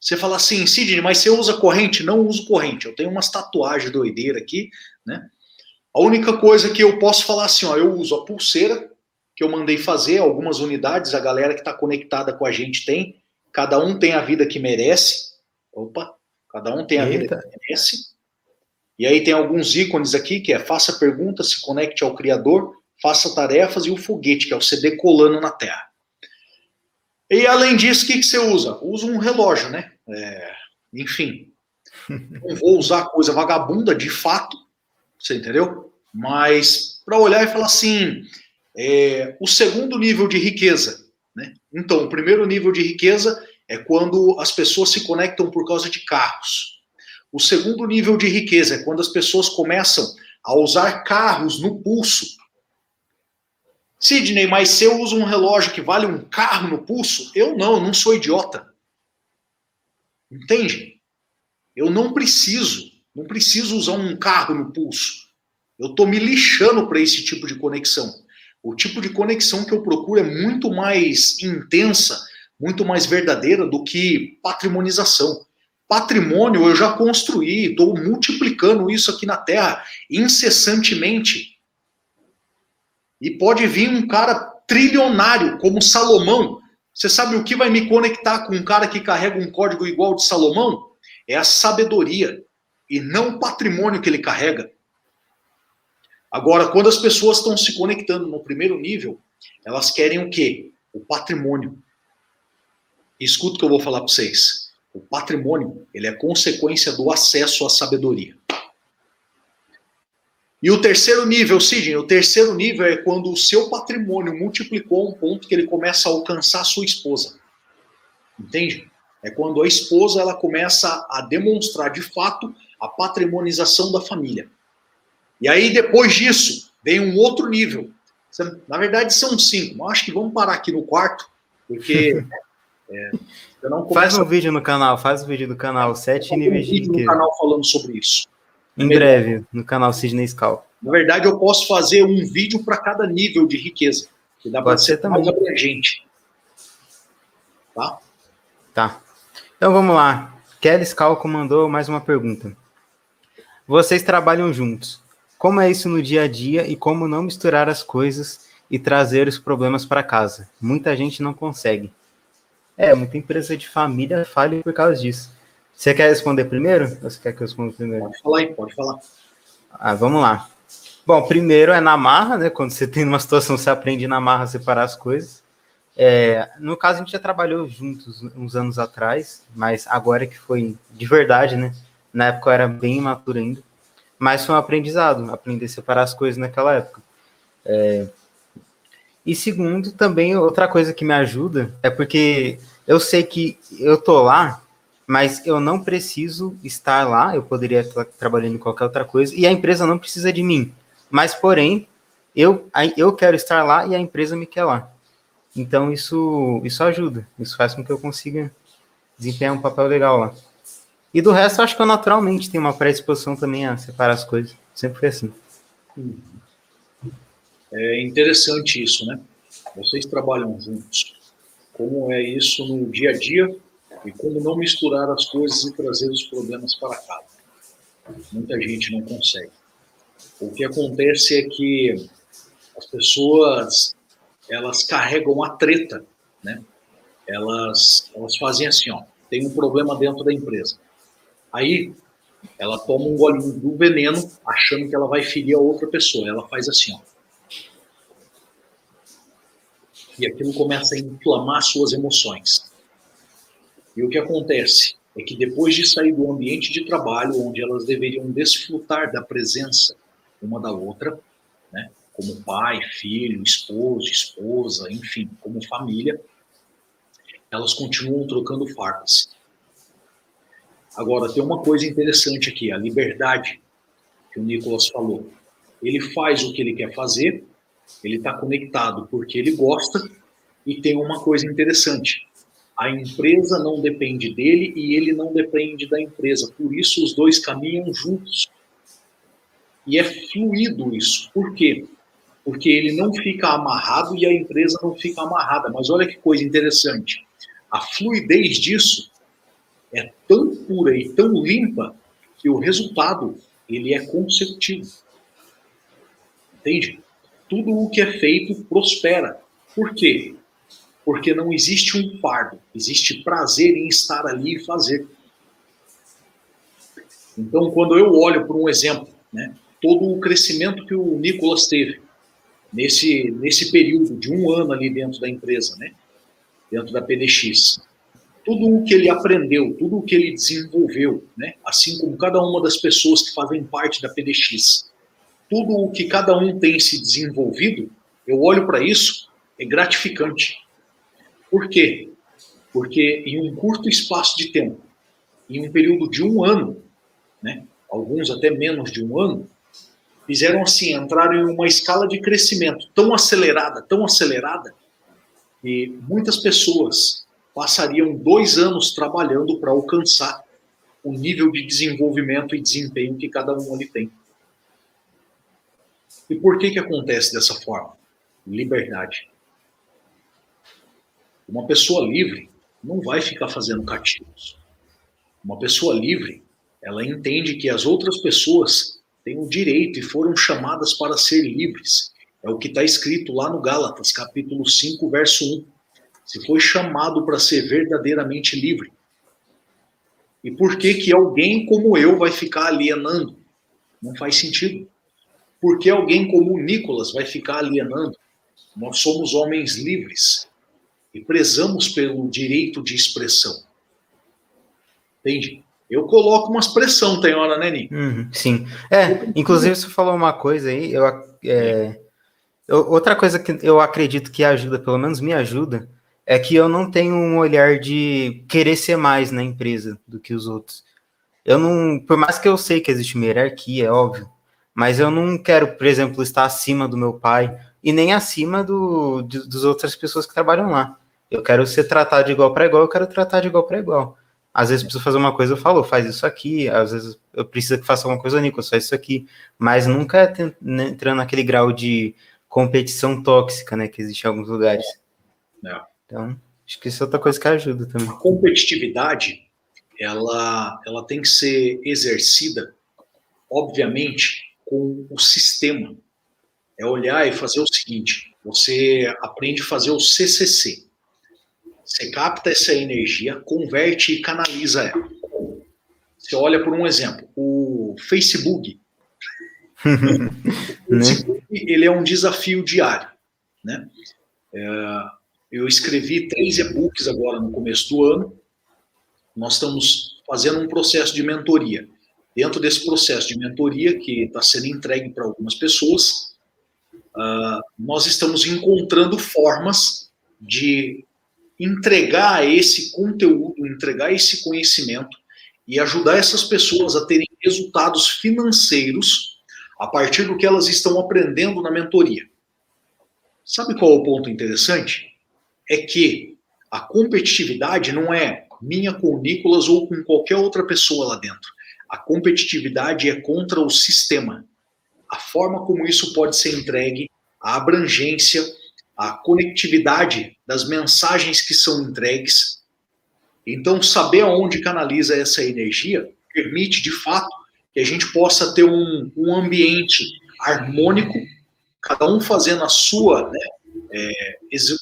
Você fala assim, Sidney, mas você usa corrente? Não uso corrente. Eu tenho umas tatuagens doideiras aqui, né? A única coisa que eu posso falar assim, ó, eu uso a pulseira que eu mandei fazer, algumas unidades, a galera que está conectada com a gente tem. Cada um tem a vida que merece. Opa, cada um tem a Eita. vida que merece. E aí tem alguns ícones aqui que é faça perguntas, se conecte ao Criador, faça tarefas e o foguete, que é o CD colando na Terra. E além disso, o que, que você usa? Usa um relógio, né? É, enfim, não vou usar coisa vagabunda de fato, você entendeu? Mas para olhar e falar assim, é, o segundo nível de riqueza, né? Então, o primeiro nível de riqueza é quando as pessoas se conectam por causa de carros. O segundo nível de riqueza é quando as pessoas começam a usar carros no pulso Sidney, mas se eu uso um relógio que vale um carro no pulso, eu não, eu não sou idiota. Entende? Eu não preciso, não preciso usar um carro no pulso. Eu estou me lixando para esse tipo de conexão. O tipo de conexão que eu procuro é muito mais intensa, muito mais verdadeira do que patrimonização. Patrimônio eu já construí, estou multiplicando isso aqui na Terra incessantemente. E pode vir um cara trilionário como Salomão. Você sabe o que vai me conectar com um cara que carrega um código igual de Salomão? É a sabedoria e não o patrimônio que ele carrega. Agora, quando as pessoas estão se conectando no primeiro nível, elas querem o quê? O patrimônio. Escuta o que eu vou falar para vocês. O patrimônio, ele é consequência do acesso à sabedoria. E o terceiro nível, Sidney, o terceiro nível é quando o seu patrimônio multiplicou um ponto que ele começa a alcançar a sua esposa. Entende? É quando a esposa ela começa a demonstrar de fato a patrimonização da família. E aí, depois disso, vem um outro nível. Na verdade, são cinco. Mas acho que vamos parar aqui no quarto, porque. é, faz um vídeo no canal, faz um vídeo do canal, sete níveis um vídeo de. no canal falando sobre isso. Em breve, no canal Sidney Scal. Na verdade, eu posso fazer um vídeo para cada nível de riqueza, que dá para ser também. mais abrangente. Tá? Tá. Então vamos lá. Kelly Scal mandou mais uma pergunta. Vocês trabalham juntos. Como é isso no dia a dia e como não misturar as coisas e trazer os problemas para casa? Muita gente não consegue. É, muita empresa de família falha por causa disso. Você quer responder primeiro? Ou você quer que eu responda primeiro? Pode falar aí, pode falar. Ah, vamos lá. Bom, primeiro é na marra, né? Quando você tem uma situação, você aprende na marra a separar as coisas. É, no caso, a gente já trabalhou juntos uns anos atrás, mas agora que foi de verdade, né? Na época eu era bem imaturo ainda. Mas foi um aprendizado, aprender a separar as coisas naquela época. É, e segundo, também outra coisa que me ajuda é porque eu sei que eu tô lá mas eu não preciso estar lá, eu poderia estar trabalhando em qualquer outra coisa, e a empresa não precisa de mim. Mas, porém, eu, eu quero estar lá e a empresa me quer lá. Então, isso, isso ajuda, isso faz com que eu consiga desempenhar um papel legal lá. E do resto, acho que eu naturalmente tenho uma predisposição também a separar as coisas. Sempre foi assim. É interessante isso, né? Vocês trabalham juntos. Como é isso no dia a dia e como não misturar as coisas e trazer os problemas para casa. Muita gente não consegue. O que acontece é que as pessoas elas carregam a treta, né? Elas elas fazem assim, ó, tem um problema dentro da empresa. Aí ela toma um golinho do veneno, achando que ela vai ferir a outra pessoa. Ela faz assim, ó. E aquilo começa a inflamar suas emoções. E o que acontece é que depois de sair do ambiente de trabalho, onde elas deveriam desfrutar da presença uma da outra, né, como pai, filho, esposo, esposa, enfim, como família, elas continuam trocando farpas. Agora, tem uma coisa interessante aqui, a liberdade que o Nicolas falou. Ele faz o que ele quer fazer, ele está conectado porque ele gosta, e tem uma coisa interessante. A empresa não depende dele e ele não depende da empresa. Por isso, os dois caminham juntos. E é fluido isso. Por quê? Porque ele não fica amarrado e a empresa não fica amarrada. Mas olha que coisa interessante. A fluidez disso é tão pura e tão limpa que o resultado ele é consecutivo. Entende? Tudo o que é feito prospera. Por quê? Porque não existe um fardo, existe prazer em estar ali e fazer. Então, quando eu olho para um exemplo, né, todo o crescimento que o Nicolas teve nesse, nesse período de um ano ali dentro da empresa, né, dentro da PDX, tudo o que ele aprendeu, tudo o que ele desenvolveu, né? assim como cada uma das pessoas que fazem parte da PDX, tudo o que cada um tem se desenvolvido, eu olho para isso, é gratificante. Por quê? Porque em um curto espaço de tempo, em um período de um ano, né? alguns até menos de um ano, fizeram assim, entraram em uma escala de crescimento tão acelerada, tão acelerada, que muitas pessoas passariam dois anos trabalhando para alcançar o nível de desenvolvimento e desempenho que cada um ali tem. E por que que acontece dessa forma? Liberdade. Uma pessoa livre não vai ficar fazendo cativos. Uma pessoa livre, ela entende que as outras pessoas têm o direito e foram chamadas para ser livres. É o que está escrito lá no Gálatas, capítulo 5, verso 1 se foi chamado para ser verdadeiramente livre. E por que que alguém como eu vai ficar alienando? Não faz sentido. Por que alguém como o Nicolas vai ficar alienando? Nós somos homens livres e prezamos pelo direito de expressão. Entende? Eu coloco uma expressão, tem hora, né, Nico? Uhum, sim. É, inclusive você falou uma coisa aí, eu, é, eu, outra coisa que eu acredito que ajuda, pelo menos me ajuda, é que eu não tenho um olhar de querer ser mais na empresa do que os outros. Eu não, por mais que eu sei que existe uma hierarquia, é óbvio, mas eu não quero, por exemplo, estar acima do meu pai e nem acima do, de, das outras pessoas que trabalham lá. Eu quero ser tratado de igual para igual, eu quero tratar de igual para igual. Às vezes preciso fazer uma coisa, eu falo, faz isso aqui. Às vezes eu preciso que faça uma coisa, Nico, faz isso aqui. Mas nunca é né, entrando naquele grau de competição tóxica, né, que existe em alguns lugares. É. Então, acho que isso é outra coisa que ajuda também. A competitividade, ela, ela tem que ser exercida, obviamente, com o sistema. É olhar e fazer o seguinte: você aprende a fazer o CCC. Você capta essa energia, converte e canaliza ela. Você olha por um exemplo, o Facebook. o Facebook ele é um desafio diário, né? É, eu escrevi três e-books agora no começo do ano. Nós estamos fazendo um processo de mentoria. Dentro desse processo de mentoria, que está sendo entregue para algumas pessoas, uh, nós estamos encontrando formas de entregar esse conteúdo, entregar esse conhecimento e ajudar essas pessoas a terem resultados financeiros a partir do que elas estão aprendendo na mentoria. Sabe qual é o ponto interessante? é que a competitividade não é minha com o Nicolas ou com qualquer outra pessoa lá dentro. A competitividade é contra o sistema. A forma como isso pode ser entregue, a abrangência, a conectividade das mensagens que são entregues. Então, saber aonde canaliza essa energia permite, de fato, que a gente possa ter um, um ambiente harmônico, cada um fazendo a sua, né, é,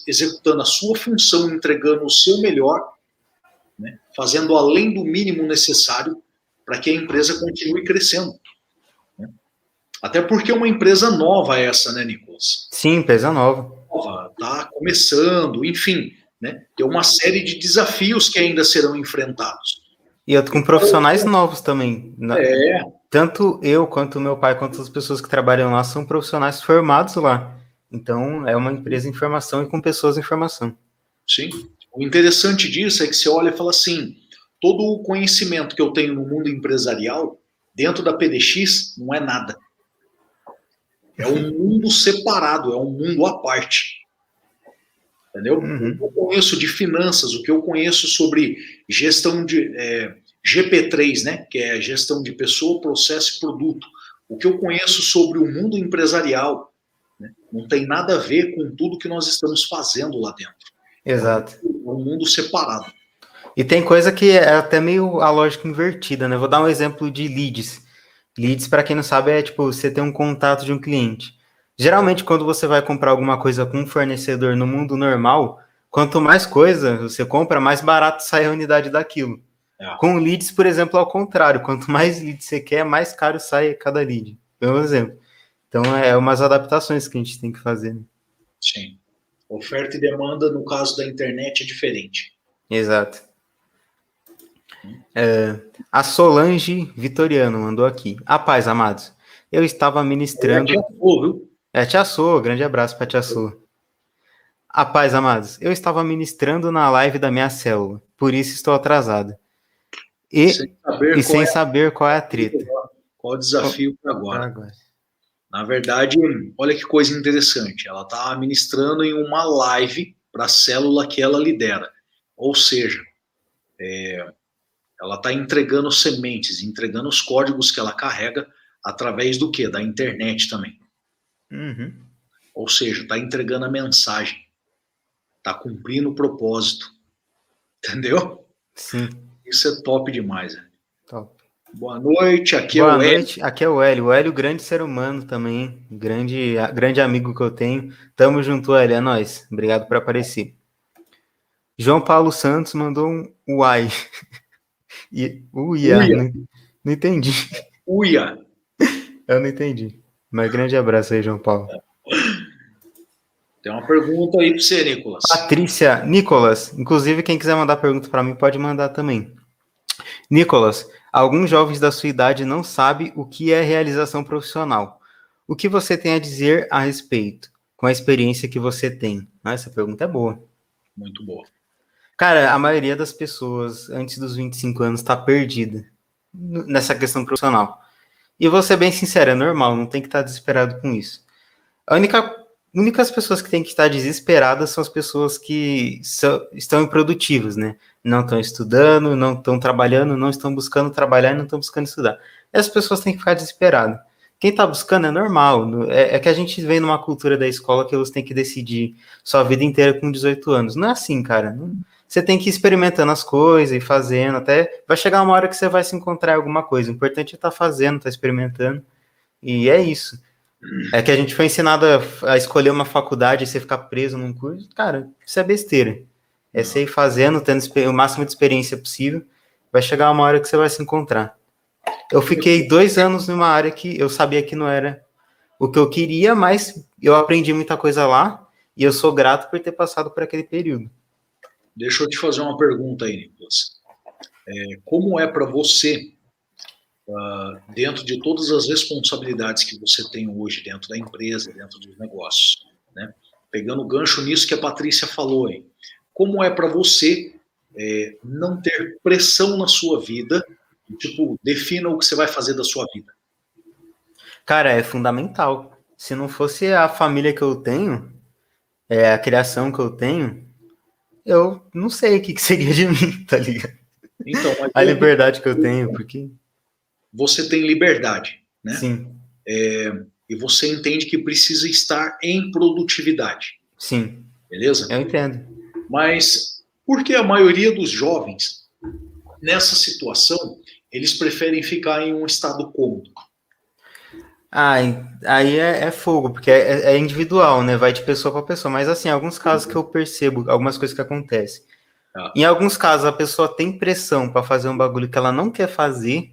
executando a sua função, entregando o seu melhor, né, fazendo além do mínimo necessário para que a empresa continue crescendo. Né? Até porque é uma empresa nova essa, né, Nicolas? Sim, empresa nova. Nova, tá começando, enfim, né? Tem uma série de desafios que ainda serão enfrentados. E eu com profissionais novos também. É. Tanto eu, quanto meu pai, quanto as pessoas que trabalham lá são profissionais formados lá. Então, é uma empresa em formação e com pessoas em formação. Sim. O interessante disso é que você olha e fala assim: todo o conhecimento que eu tenho no mundo empresarial, dentro da PDX, não é nada. É um mundo separado, é um mundo à parte. Entendeu? Uhum. O que eu conheço de finanças, o que eu conheço sobre gestão de é, GP3, né, que é gestão de pessoa, processo e produto, o que eu conheço sobre o mundo empresarial, né, não tem nada a ver com tudo que nós estamos fazendo lá dentro. Exato. É um mundo separado. E tem coisa que é até meio a lógica invertida, né? Vou dar um exemplo de leads. Leads, para quem não sabe, é tipo você ter um contato de um cliente. Geralmente, quando você vai comprar alguma coisa com um fornecedor no mundo normal, quanto mais coisa você compra, mais barato sai a unidade daquilo. É. Com leads, por exemplo, ao contrário. Quanto mais leads você quer, mais caro sai cada lead. Pelo exemplo. Então, é umas adaptações que a gente tem que fazer. Né? Sim. Oferta e demanda, no caso da internet, é diferente. Exato. É, a Solange Vitoriano mandou aqui. A paz, amados. Eu estava ministrando. É, tia Sô, viu? É, tia Sô, grande abraço para tia Sô. A paz, amados. Eu estava ministrando na live da minha célula, por isso estou atrasado. E sem saber, e qual, sem é saber qual é a treta. Qual o desafio para agora. agora. Na verdade, olha que coisa interessante. Ela está ministrando em uma live para a célula que ela lidera. Ou seja, é, ela está entregando sementes, entregando os códigos que ela carrega através do que? Da internet também. Uhum. Ou seja, está entregando a mensagem. Está cumprindo o propósito. Entendeu? Sim. Isso é top demais. Né? Top. Boa noite, aqui Boa é o noite, Hélio. Aqui é o Hélio. O Hélio, grande ser humano também, grande, grande amigo que eu tenho. Tamo junto, Hélio, é nóis. Obrigado por aparecer. João Paulo Santos mandou um uai. E, uia, uia. Não, não, entendi. Uia. Eu não entendi. Mas grande abraço aí, João Paulo. Tem uma pergunta aí para você, Nicolas. Patrícia Nicolas. Inclusive, quem quiser mandar pergunta para mim, pode mandar também. Nicolas, alguns jovens da sua idade não sabem o que é realização profissional. O que você tem a dizer a respeito, com a experiência que você tem? Ah, essa pergunta é boa. Muito boa. Cara, a maioria das pessoas antes dos 25 anos está perdida nessa questão profissional. E vou ser bem sincero, é normal, não tem que estar tá desesperado com isso. A única únicas pessoas que têm que estar desesperadas são as pessoas que são, estão improdutivas, né? Não estão estudando, não estão trabalhando, não estão buscando trabalhar e não estão buscando estudar. Essas pessoas têm que ficar desesperadas. Quem está buscando é normal. É, é, que a gente vem numa cultura da escola que você tem que decidir sua vida inteira com 18 anos. Não é assim, cara. Não, você tem que ir experimentando as coisas e fazendo, até vai chegar uma hora que você vai se encontrar alguma coisa. O importante é estar tá fazendo, estar tá experimentando. E é isso. É que a gente foi ensinado a, a, escolher uma faculdade e você ficar preso num curso. Cara, isso é besteira. É você ir fazendo, tendo o máximo de experiência possível. Vai chegar uma hora que você vai se encontrar. Eu fiquei dois anos numa área que eu sabia que não era o que eu queria, mas eu aprendi muita coisa lá e eu sou grato por ter passado por aquele período. Deixa eu te fazer uma pergunta aí, Nicolas. É, como é para você, uh, dentro de todas as responsabilidades que você tem hoje dentro da empresa, dentro dos negócios, né? pegando o gancho nisso que a Patrícia falou aí, como é para você é, não ter pressão na sua vida, tipo, defina o que você vai fazer da sua vida? Cara, é fundamental. Se não fosse a família que eu tenho, é, a criação que eu tenho, eu não sei o que, que seria de mim, tá ligado? Então, a liberdade que eu tenho, porque. Você tem liberdade, né? Sim. É, e você entende que precisa estar em produtividade. Sim. Beleza? Eu entendo. Mas por que a maioria dos jovens, nessa situação, eles preferem ficar em um estado cômodo? Ah, aí é, é fogo, porque é, é, individual, né? Vai de pessoa para pessoa. Mas assim, alguns casos que eu percebo, algumas coisas que acontecem. Ah. Em alguns casos, a pessoa tem pressão para fazer um bagulho que ela não quer fazer,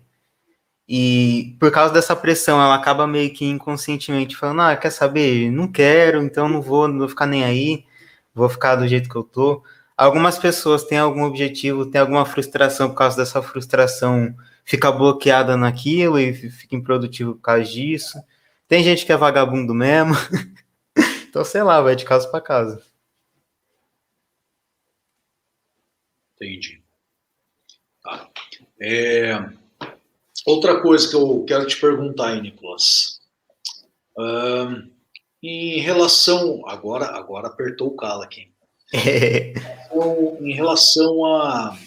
E por causa dessa pressão, ela acaba meio que inconscientemente falando: Ah, quer saber? Não quero, então não vou, não vou ficar nem aí, vou ficar do jeito que eu tô. Algumas pessoas têm algum objetivo, têm alguma frustração por causa dessa frustração, fica bloqueada naquilo e fica improdutivo por causa disso. Tem gente que é vagabundo mesmo. então, sei lá, vai de casa para casa. Entendi. Tá. É, outra coisa que eu quero te perguntar aí, Nicolas. Um, em relação. Agora, agora apertou o calo aqui. então, em relação a,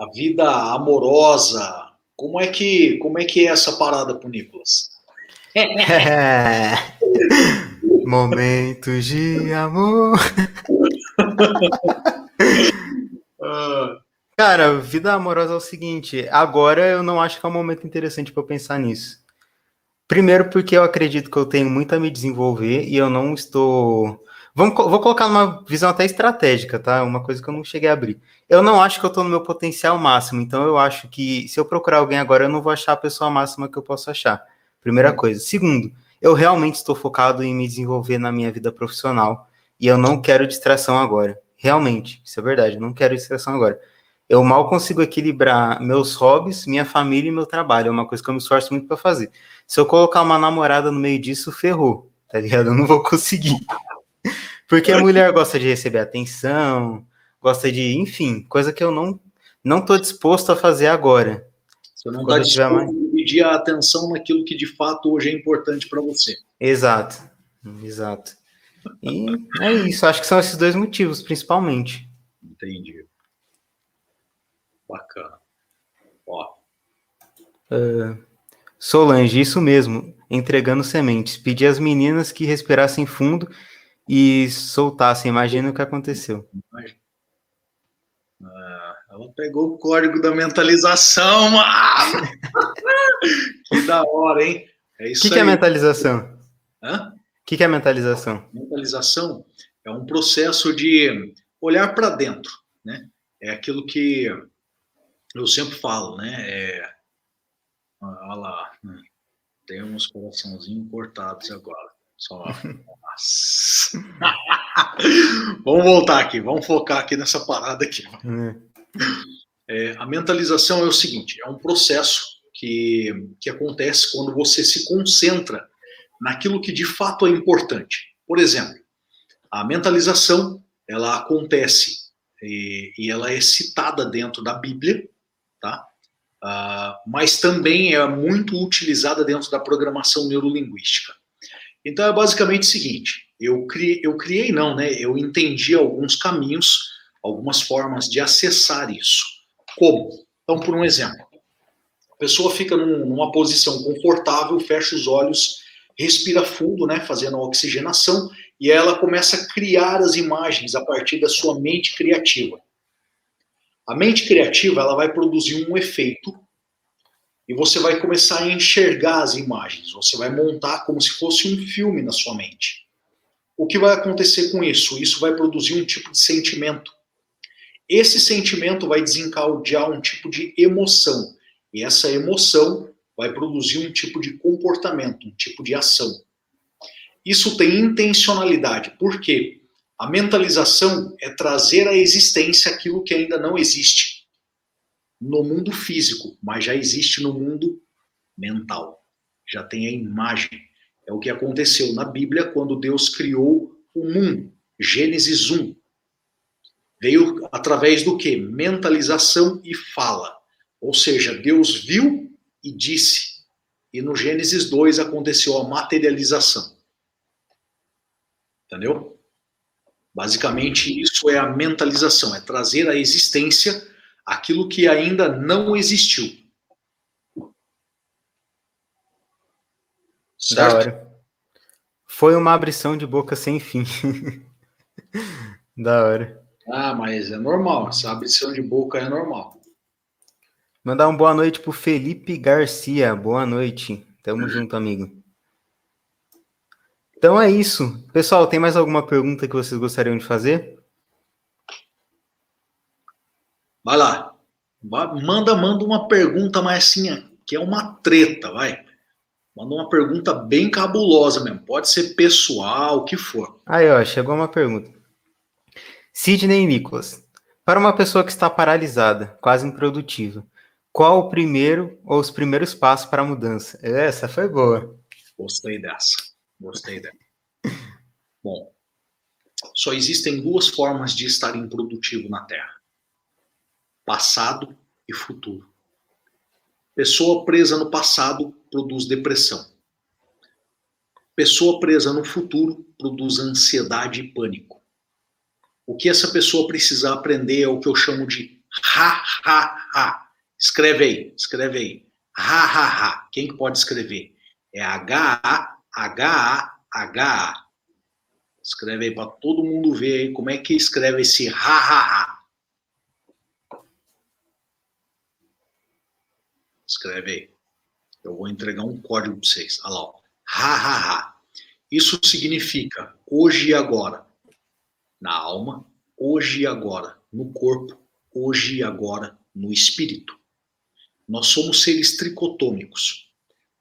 a vida amorosa, como é que como é que é essa parada pro Nicolas? Momentos de amor. Cara, vida amorosa é o seguinte. Agora eu não acho que é um momento interessante para pensar nisso. Primeiro, porque eu acredito que eu tenho muito a me desenvolver e eu não estou. Vamos, vou colocar numa visão até estratégica, tá? Uma coisa que eu não cheguei a abrir. Eu não acho que eu estou no meu potencial máximo, então eu acho que se eu procurar alguém agora, eu não vou achar a pessoa máxima que eu posso achar. Primeira coisa. Segundo, eu realmente estou focado em me desenvolver na minha vida profissional e eu não quero distração agora. Realmente, isso é verdade, eu não quero distração agora. Eu mal consigo equilibrar meus hobbies, minha família e meu trabalho. É uma coisa que eu me esforço muito para fazer. Se eu colocar uma namorada no meio disso, ferrou, tá ligado? Eu não vou conseguir. Porque a mulher gosta de receber atenção, gosta de, enfim, coisa que eu não não tô disposto a fazer agora. Você não está disposto mais... a dividir a atenção naquilo que de fato hoje é importante para você. Exato, exato. E é isso, acho que são esses dois motivos, principalmente. Entendi. Bacana. Ó. Uh, Solange, isso mesmo, entregando sementes. Pedi às meninas que respirassem fundo e soltassem. Imagina o que aconteceu. Ah, ela pegou o código da mentalização, mano! que da hora, hein? É isso O que, que é mentalização? Hã? que, que é mentalização? Mentalização é um processo de olhar para dentro, né? É aquilo que eu sempre falo, né? É, olha lá, hum, tem uns coraçãozinhos cortados agora. Só. vamos voltar aqui, vamos focar aqui nessa parada aqui. Hum. É, a mentalização é o seguinte: é um processo que, que acontece quando você se concentra naquilo que de fato é importante. Por exemplo, a mentalização ela acontece e, e ela é citada dentro da Bíblia, tá? Uh, mas também é muito utilizada dentro da programação neurolinguística. Então é basicamente o seguinte: eu criei, eu criei não, né? Eu entendi alguns caminhos, algumas formas de acessar isso. Como? Então, por um exemplo, a pessoa fica num, numa posição confortável, fecha os olhos respira fundo, né, fazendo a oxigenação, e ela começa a criar as imagens a partir da sua mente criativa. A mente criativa ela vai produzir um efeito e você vai começar a enxergar as imagens. Você vai montar como se fosse um filme na sua mente. O que vai acontecer com isso? Isso vai produzir um tipo de sentimento. Esse sentimento vai desencadear um tipo de emoção. E essa emoção vai produzir um tipo de comportamento, um tipo de ação. Isso tem intencionalidade, porque a mentalização é trazer à existência aquilo que ainda não existe no mundo físico, mas já existe no mundo mental. Já tem a imagem. É o que aconteceu na Bíblia quando Deus criou o mundo. Gênesis 1. Veio através do que? Mentalização e fala. Ou seja, Deus viu e disse. E no Gênesis 2 aconteceu a materialização. Entendeu? Basicamente, isso é a mentalização, é trazer à existência aquilo que ainda não existiu. Certo? Da hora. Foi uma abrição de boca sem fim. da hora. Ah, mas é normal. Essa abrição de boca é normal. Mandar uma boa noite pro Felipe Garcia. Boa noite. Tamo junto, amigo. Então é isso. Pessoal, tem mais alguma pergunta que vocês gostariam de fazer? Vai lá. Manda, manda uma pergunta mais assim, que é uma treta, vai. Manda uma pergunta bem cabulosa mesmo. Pode ser pessoal, o que for. Aí, ó, chegou uma pergunta. Sidney Nicholas. Para uma pessoa que está paralisada, quase improdutiva, qual o primeiro ou os primeiros passos para a mudança? Essa foi boa. Gostei dessa. Gostei dessa. Bom, só existem duas formas de estar improdutivo na Terra: passado e futuro. Pessoa presa no passado produz depressão. Pessoa presa no futuro produz ansiedade e pânico. O que essa pessoa precisa aprender é o que eu chamo de ha ha ha. Escreve aí, escreve aí. Ha ha ha. Quem que pode escrever? É H A H A H A. Escreve aí para todo mundo ver aí como é que escreve esse ha ha ha. Escreve aí. Eu vou entregar um código para vocês. Olha lá. Ha, ha, ha. Isso significa hoje e agora. Na alma, hoje e agora. No corpo, hoje e agora. No espírito. Nós somos seres tricotômicos.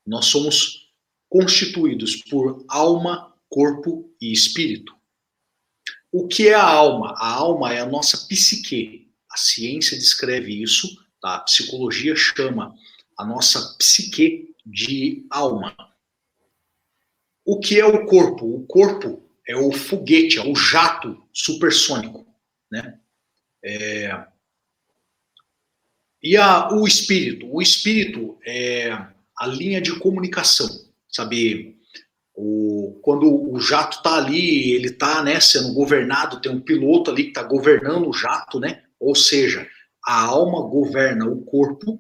Nós somos constituídos por alma, corpo e espírito. O que é a alma? A alma é a nossa psique. A ciência descreve isso, tá? a psicologia chama a nossa psique de alma. O que é o corpo? O corpo é o foguete, é o jato supersônico, né? É... E a, o espírito? O espírito é a linha de comunicação, sabe? O, quando o jato está ali, ele está né, sendo governado, tem um piloto ali que está governando o jato, né? Ou seja, a alma governa o corpo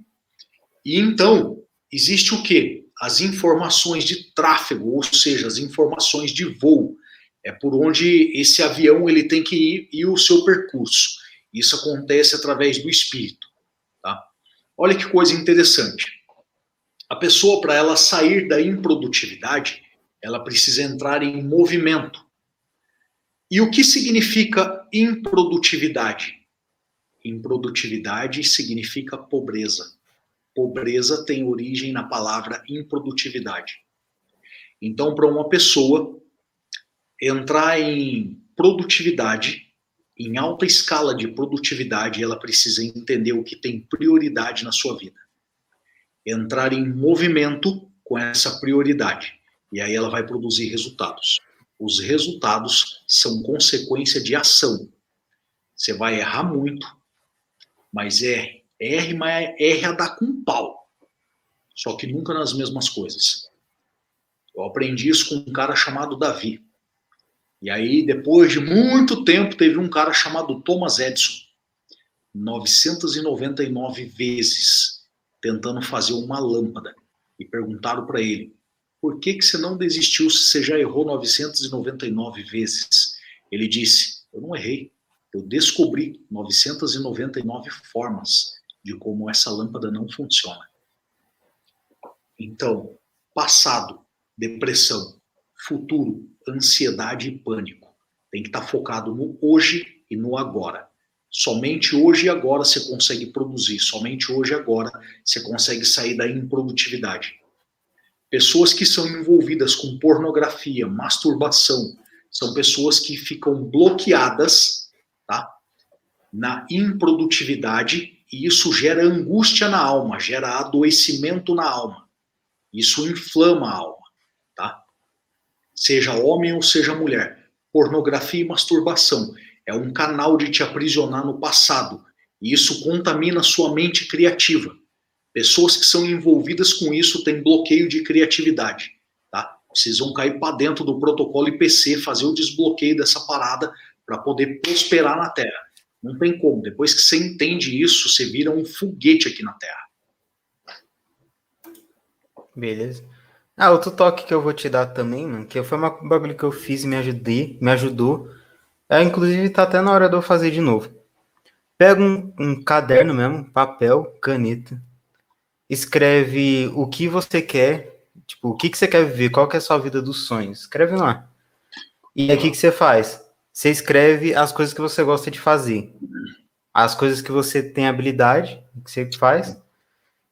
e então, existe o quê? As informações de tráfego, ou seja, as informações de voo. É por onde esse avião ele tem que ir e o seu percurso. Isso acontece através do espírito. Tá? Olha que coisa interessante. A pessoa, para ela sair da improdutividade, ela precisa entrar em movimento. E o que significa improdutividade? Improdutividade significa pobreza. Pobreza tem origem na palavra improdutividade. Então, para uma pessoa entrar em produtividade, em alta escala de produtividade, ela precisa entender o que tem prioridade na sua vida. Entrar em movimento com essa prioridade. E aí ela vai produzir resultados. Os resultados são consequência de ação. Você vai errar muito, mas é R, mas R a dar com pau. Só que nunca nas mesmas coisas. Eu aprendi isso com um cara chamado Davi. E aí, depois de muito tempo, teve um cara chamado Thomas Edison. 999 vezes tentando fazer uma lâmpada. E perguntaram para ele: por que, que você não desistiu se você já errou 999 vezes? Ele disse: eu não errei. Eu descobri 999 formas de como essa lâmpada não funciona. Então, passado, depressão, futuro, ansiedade e pânico. Tem que estar focado no hoje e no agora. Somente hoje e agora você consegue produzir, somente hoje e agora você consegue sair da improdutividade. Pessoas que são envolvidas com pornografia, masturbação, são pessoas que ficam bloqueadas tá, na improdutividade e isso gera angústia na alma, gera adoecimento na alma. Isso inflama a alma, tá? Seja homem ou seja mulher. Pornografia e masturbação é um canal de te aprisionar no passado, e isso contamina sua mente criativa. Pessoas que são envolvidas com isso têm bloqueio de criatividade, tá? Vocês vão cair para dentro do protocolo IPC, fazer o desbloqueio dessa parada para poder prosperar na Terra. Não tem como. Depois que você entende isso, você vira um foguete aqui na Terra. Beleza. Ah, outro toque que eu vou te dar também, mano, que foi uma bagulho que eu fiz e me ajudei, me ajudou. É, inclusive, tá até na hora de eu fazer de novo. Pega um, um caderno mesmo, papel, caneta, escreve o que você quer, tipo, o que, que você quer viver, qual que é a sua vida dos sonhos. Escreve lá. E aí, o que, que você faz? Você escreve as coisas que você gosta de fazer, as coisas que você tem habilidade, que você faz,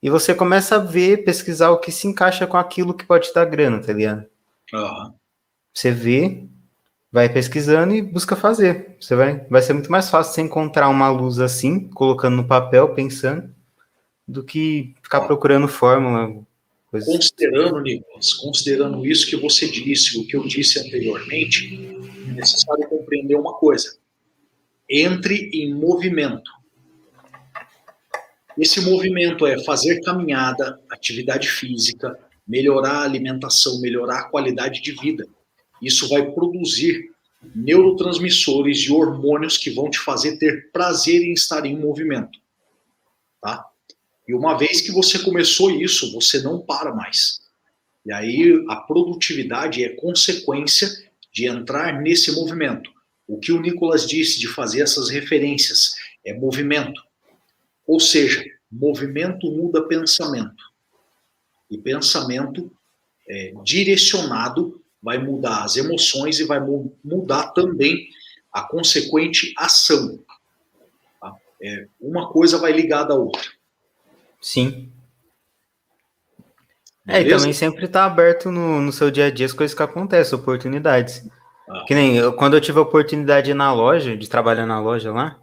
E você começa a ver, pesquisar o que se encaixa com aquilo que pode te dar grana, tá ligado? Aham. Você vê, vai pesquisando e busca fazer. Você vai, vai ser muito mais fácil você encontrar uma luz assim, colocando no papel, pensando, do que ficar procurando fórmula. Coisas- Considerando, Nicolas, considerando isso que você disse, o que eu disse anteriormente, é necessário compreender uma coisa. Entre em movimento. Esse movimento é fazer caminhada, atividade física, melhorar a alimentação, melhorar a qualidade de vida. Isso vai produzir neurotransmissores e hormônios que vão te fazer ter prazer em estar em movimento. Tá? E uma vez que você começou isso, você não para mais. E aí a produtividade é consequência de entrar nesse movimento. O que o Nicolas disse de fazer essas referências é movimento. Ou seja, movimento muda pensamento. E pensamento é, direcionado vai mudar as emoções e vai mu- mudar também a consequente ação. tá? É, uma coisa vai ligada à outra. Sim. É, e também sempre tá aberto no, no seu dia a dia as coisas que acontecem, oportunidades. Ah. Que nem eu, quando eu tive a oportunidade na loja, de trabalhar na loja lá,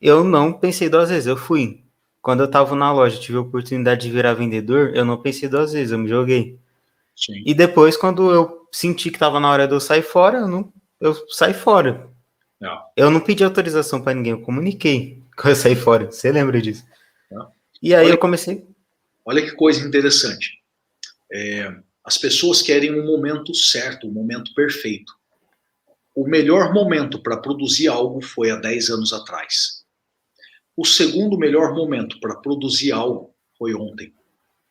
eu não pensei duas vezes, eu fui. Quando eu tava na loja, tive a oportunidade de virar vendedor, eu não pensei duas vezes, eu me joguei. Sim. E depois, quando eu senti que tava na hora de eu sair fora, eu, não, eu saí fora. Não. Eu não pedi autorização para ninguém, eu comuniquei quando eu saí fora. Você lembra disso? E aí Olha- eu comecei. Olha que coisa interessante. É, as pessoas querem um momento certo, um momento perfeito. O melhor momento para produzir algo foi há 10 anos atrás. O segundo melhor momento para produzir algo foi ontem.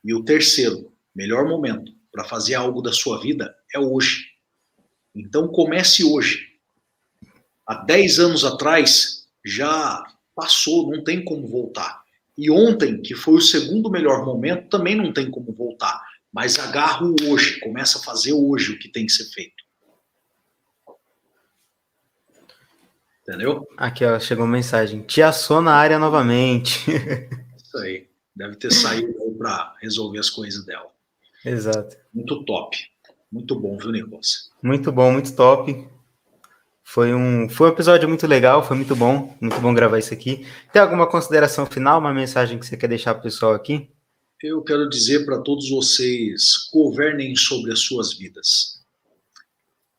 E o terceiro melhor momento para fazer algo da sua vida é hoje. Então comece hoje. Há 10 anos atrás já passou, não tem como voltar. E ontem, que foi o segundo melhor momento, também não tem como voltar. Mas agarra o hoje, começa a fazer hoje o que tem que ser feito. Entendeu? Aqui, ó, chegou uma mensagem. Tia Sô na área novamente. Isso aí. Deve ter saído para resolver as coisas dela. Exato. Muito top. Muito bom, viu, Nicolas? Muito bom, muito top. Foi um, foi um episódio muito legal, foi muito bom, muito bom gravar isso aqui. Tem alguma consideração final, uma mensagem que você quer deixar pro pessoal aqui? Eu quero dizer para todos vocês: governem sobre as suas vidas.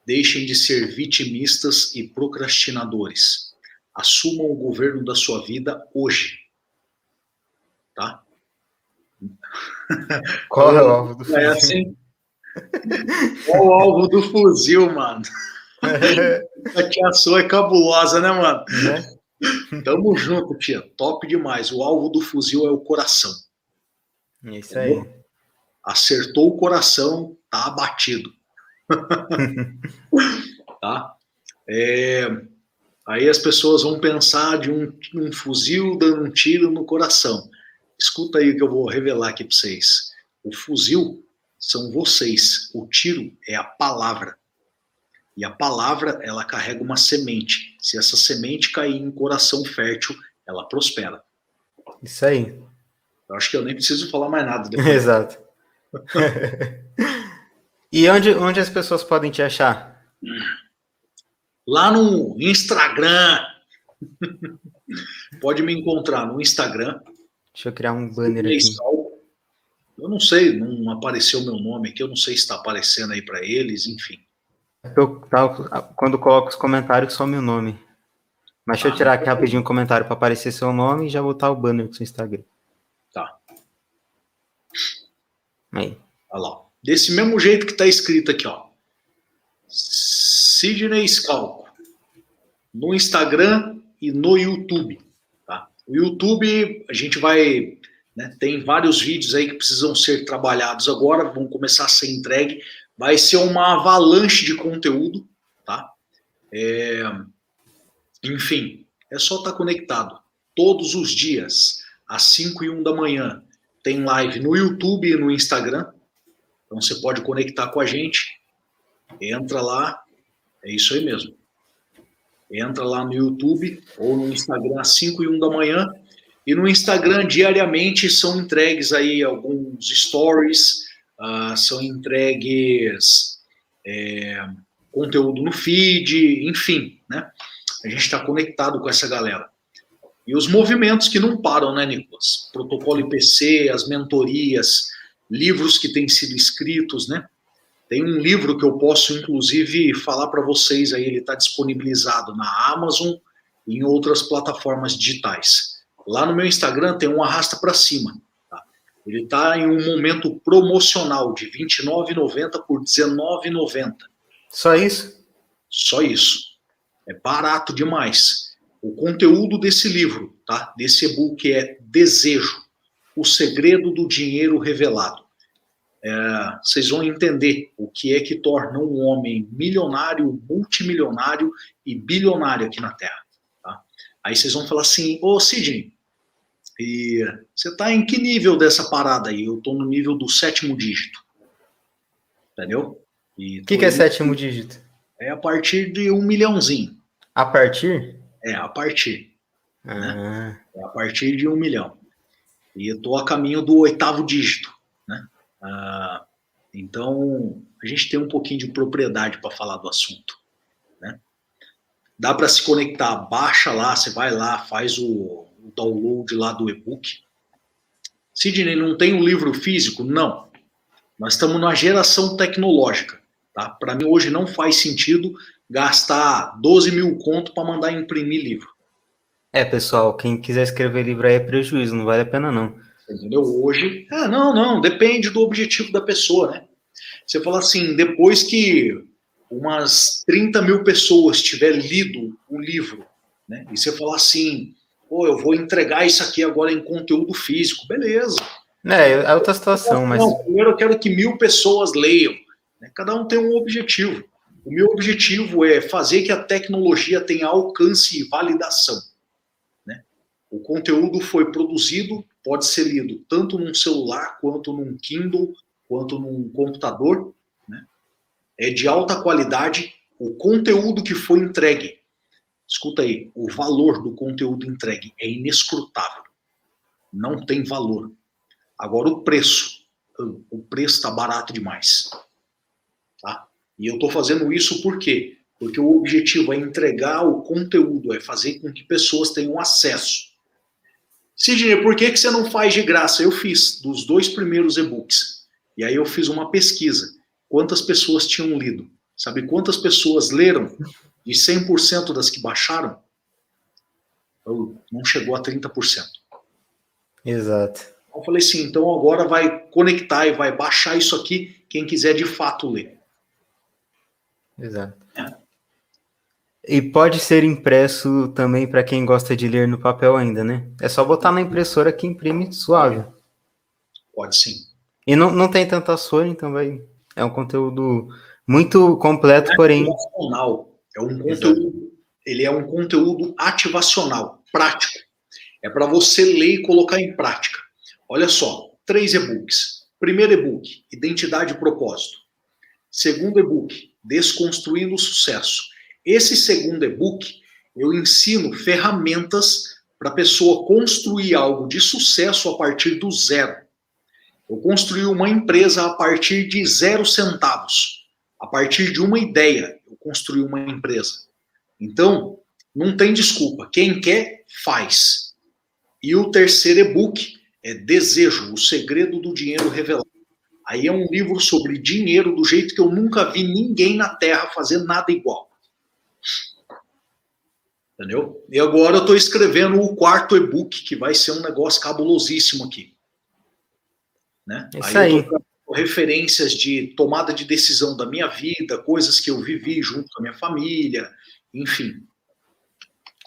Deixem de ser vitimistas e procrastinadores. Assumam o governo da sua vida hoje. Tá? Qual é o alvo do É fuzil? assim. Qual o alvo do fuzil, mano? A tia sua é cabulosa, né, mano? Né? Tamo junto, tia. Top demais. O alvo do fuzil é o coração. É isso aí. Acertou o coração, tá abatido. tá? É, aí as pessoas vão pensar de um, um fuzil dando um tiro no coração. Escuta aí o que eu vou revelar aqui para vocês. O fuzil são vocês. O tiro é a palavra. E a palavra, ela carrega uma semente. Se essa semente cair em coração fértil, ela prospera. Isso aí. Eu acho que eu nem preciso falar mais nada. Depois. Exato. e onde, onde as pessoas podem te achar? Lá no Instagram. Pode me encontrar no Instagram. Deixa eu criar um banner aqui. Eu não sei, não apareceu meu nome aqui, eu não sei se está aparecendo aí para eles, enfim. Eu, tá, quando coloco os comentários, some o nome. Mas deixa eu Ah, tirar aqui rapidinho o comentário para aparecer seu nome e já botar o banner do seu Instagram. Tá. Aí. Olha lá. Desse mesmo jeito que está escrito aqui, ó. Sidney Scalco. No Instagram e no YouTube. Tá? O YouTube, a gente vai. Né, tem vários vídeos aí que precisam ser trabalhados agora, vão começar a ser entregue. Vai ser uma avalanche de conteúdo, tá? É, enfim, é só estar conectado. Todos os dias, às 5 e 1 da manhã, tem live no YouTube e no Instagram. Então você pode conectar com a gente. Entra lá. É isso aí mesmo. Entra lá no YouTube ou no Instagram às 5 e 1 da manhã E no Instagram, diariamente, são entregues aí alguns stories, uh, são entregues é, conteúdo no feed, enfim, né? A gente está conectado com essa galera. E os movimentos que não param, né, Nicolas? Protocolo IPC, as mentorias, livros que têm sido escritos, né? Tem um livro que eu posso, inclusive, falar para vocês aí, ele está disponibilizado na Amazon e em outras plataformas digitais. Lá no meu Instagram tem um arrasta para cima. Ele está em um momento promocional de R$ 29,90 por R$ 19,90. Só isso? Só isso. É barato demais. O conteúdo desse livro, tá? Desse e-book é Desejo, o segredo do dinheiro revelado. É, vocês vão entender o que é que torna um homem milionário, multimilionário e bilionário aqui na Terra. Tá? Aí vocês vão falar assim, ô Sidney, e você está em que nível dessa parada aí? Eu estou no nível do sétimo dígito. Entendeu? O que, que é sétimo dígito? É a partir de um milhãozinho. A partir? É, a partir. Ah. Né? É a partir de um milhão. E eu estou a caminho do oitavo dígito. Né? Ah, então, a gente tem um pouquinho de propriedade para falar do assunto. Né? Dá para se conectar, baixa lá, você vai lá, faz o, o download lá do e-book. Sidney, não tem um livro físico? Não. Nós estamos na geração tecnológica. Tá? Para mim, hoje não faz sentido gastar 12 mil conto para mandar imprimir livro. É, pessoal, quem quiser escrever livro aí é prejuízo, não vale a pena não. Entendeu? Hoje, ah, não, não, depende do objetivo da pessoa, né? Você fala assim, depois que umas 30 mil pessoas tiver lido o livro, né? E você falar assim, pô, eu vou entregar isso aqui agora em conteúdo físico, beleza. É, é outra situação, mas. Não, primeiro eu quero que mil pessoas leiam. Né? Cada um tem um objetivo. O meu objetivo é fazer que a tecnologia tenha alcance e validação. Né? O conteúdo foi produzido, pode ser lido tanto num celular, quanto num Kindle, quanto num computador. Né? É de alta qualidade. O conteúdo que foi entregue, escuta aí, o valor do conteúdo entregue é inescrutável. Não tem valor. Agora o preço. O preço está barato demais. Tá? E eu estou fazendo isso por quê? Porque o objetivo é entregar o conteúdo, é fazer com que pessoas tenham acesso. Sidney, por que, que você não faz de graça? Eu fiz dos dois primeiros e-books. E aí eu fiz uma pesquisa. Quantas pessoas tinham lido? Sabe quantas pessoas leram? De 100% das que baixaram? Não chegou a 30%. Exato. Eu falei assim, então agora vai conectar e vai baixar isso aqui quem quiser de fato ler. Exato. É. E pode ser impresso também para quem gosta de ler no papel ainda, né? É só botar na impressora que imprime suave. Pode sim. E não, não tem tanta sor, então vai. É um conteúdo muito completo, é porém. É um conteúdo. Ele é um conteúdo ativacional, prático. É para você ler e colocar em prática. Olha só, três e-books. Primeiro e-book, Identidade e Propósito. Segundo e-book, Desconstruindo o Sucesso. Esse segundo e-book, eu ensino ferramentas para a pessoa construir algo de sucesso a partir do zero. Eu construí uma empresa a partir de zero centavos. A partir de uma ideia, eu construí uma empresa. Então, não tem desculpa. Quem quer, faz. E o terceiro e-book é Desejo, o segredo do dinheiro revelado. Aí é um livro sobre dinheiro do jeito que eu nunca vi ninguém na Terra fazer nada igual. Entendeu? E agora eu estou escrevendo o quarto e-book, que vai ser um negócio cabulosíssimo aqui. Né? Isso aí. aí. Referências de tomada de decisão da minha vida, coisas que eu vivi junto com a minha família, enfim.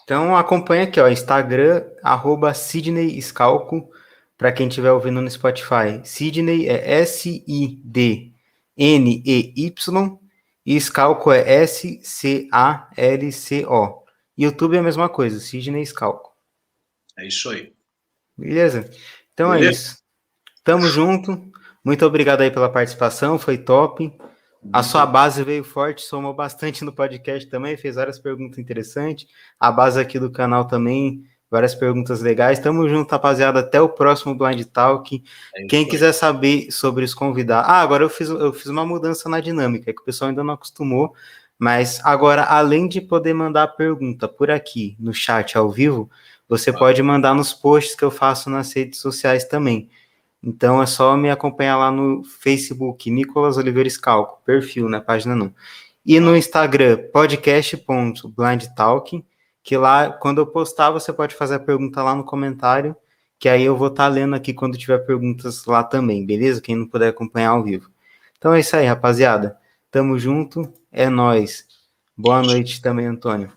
Então acompanha aqui, ó, Instagram, arroba Sidney Scalco, para quem estiver ouvindo no Spotify. Sidney é S-I-D-N-E-Y e Scalco é S-C-A-L-C-O. YouTube é a mesma coisa, Sidney Scalco. É isso aí. Beleza? Então é Beleza? é isso. Tamo junto. Muito obrigado aí pela participação, foi top. A sua base veio forte, somou bastante no podcast também, fez várias perguntas interessantes. A base aqui do canal também várias perguntas legais. Tamo junto, rapaziada. Até o próximo Blind Talk. É Quem quiser saber sobre os convidados. Ah, agora eu fiz, eu fiz uma mudança na dinâmica, que o pessoal ainda não acostumou. Mas agora, além de poder mandar pergunta por aqui no chat ao vivo, você pode mandar nos posts que eu faço nas redes sociais também. Então é só me acompanhar lá no Facebook, Nicolas Oliveira Scalco, perfil, na né, página não. E no Instagram, podcast.blindtalking, que lá, quando eu postar, você pode fazer a pergunta lá no comentário, que aí eu vou estar tá lendo aqui quando tiver perguntas lá também, beleza? Quem não puder acompanhar ao vivo. Então é isso aí, rapaziada. Tamo junto, é nós. Boa noite também, Antônio.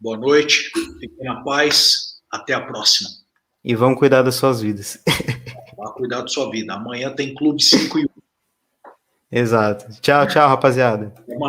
Boa noite, fiquem na paz, até a próxima. E vão cuidar das suas vidas. Vá cuidar da sua vida. Amanhã tem Clube 5 e 1. Exato. Tchau, tchau, rapaziada.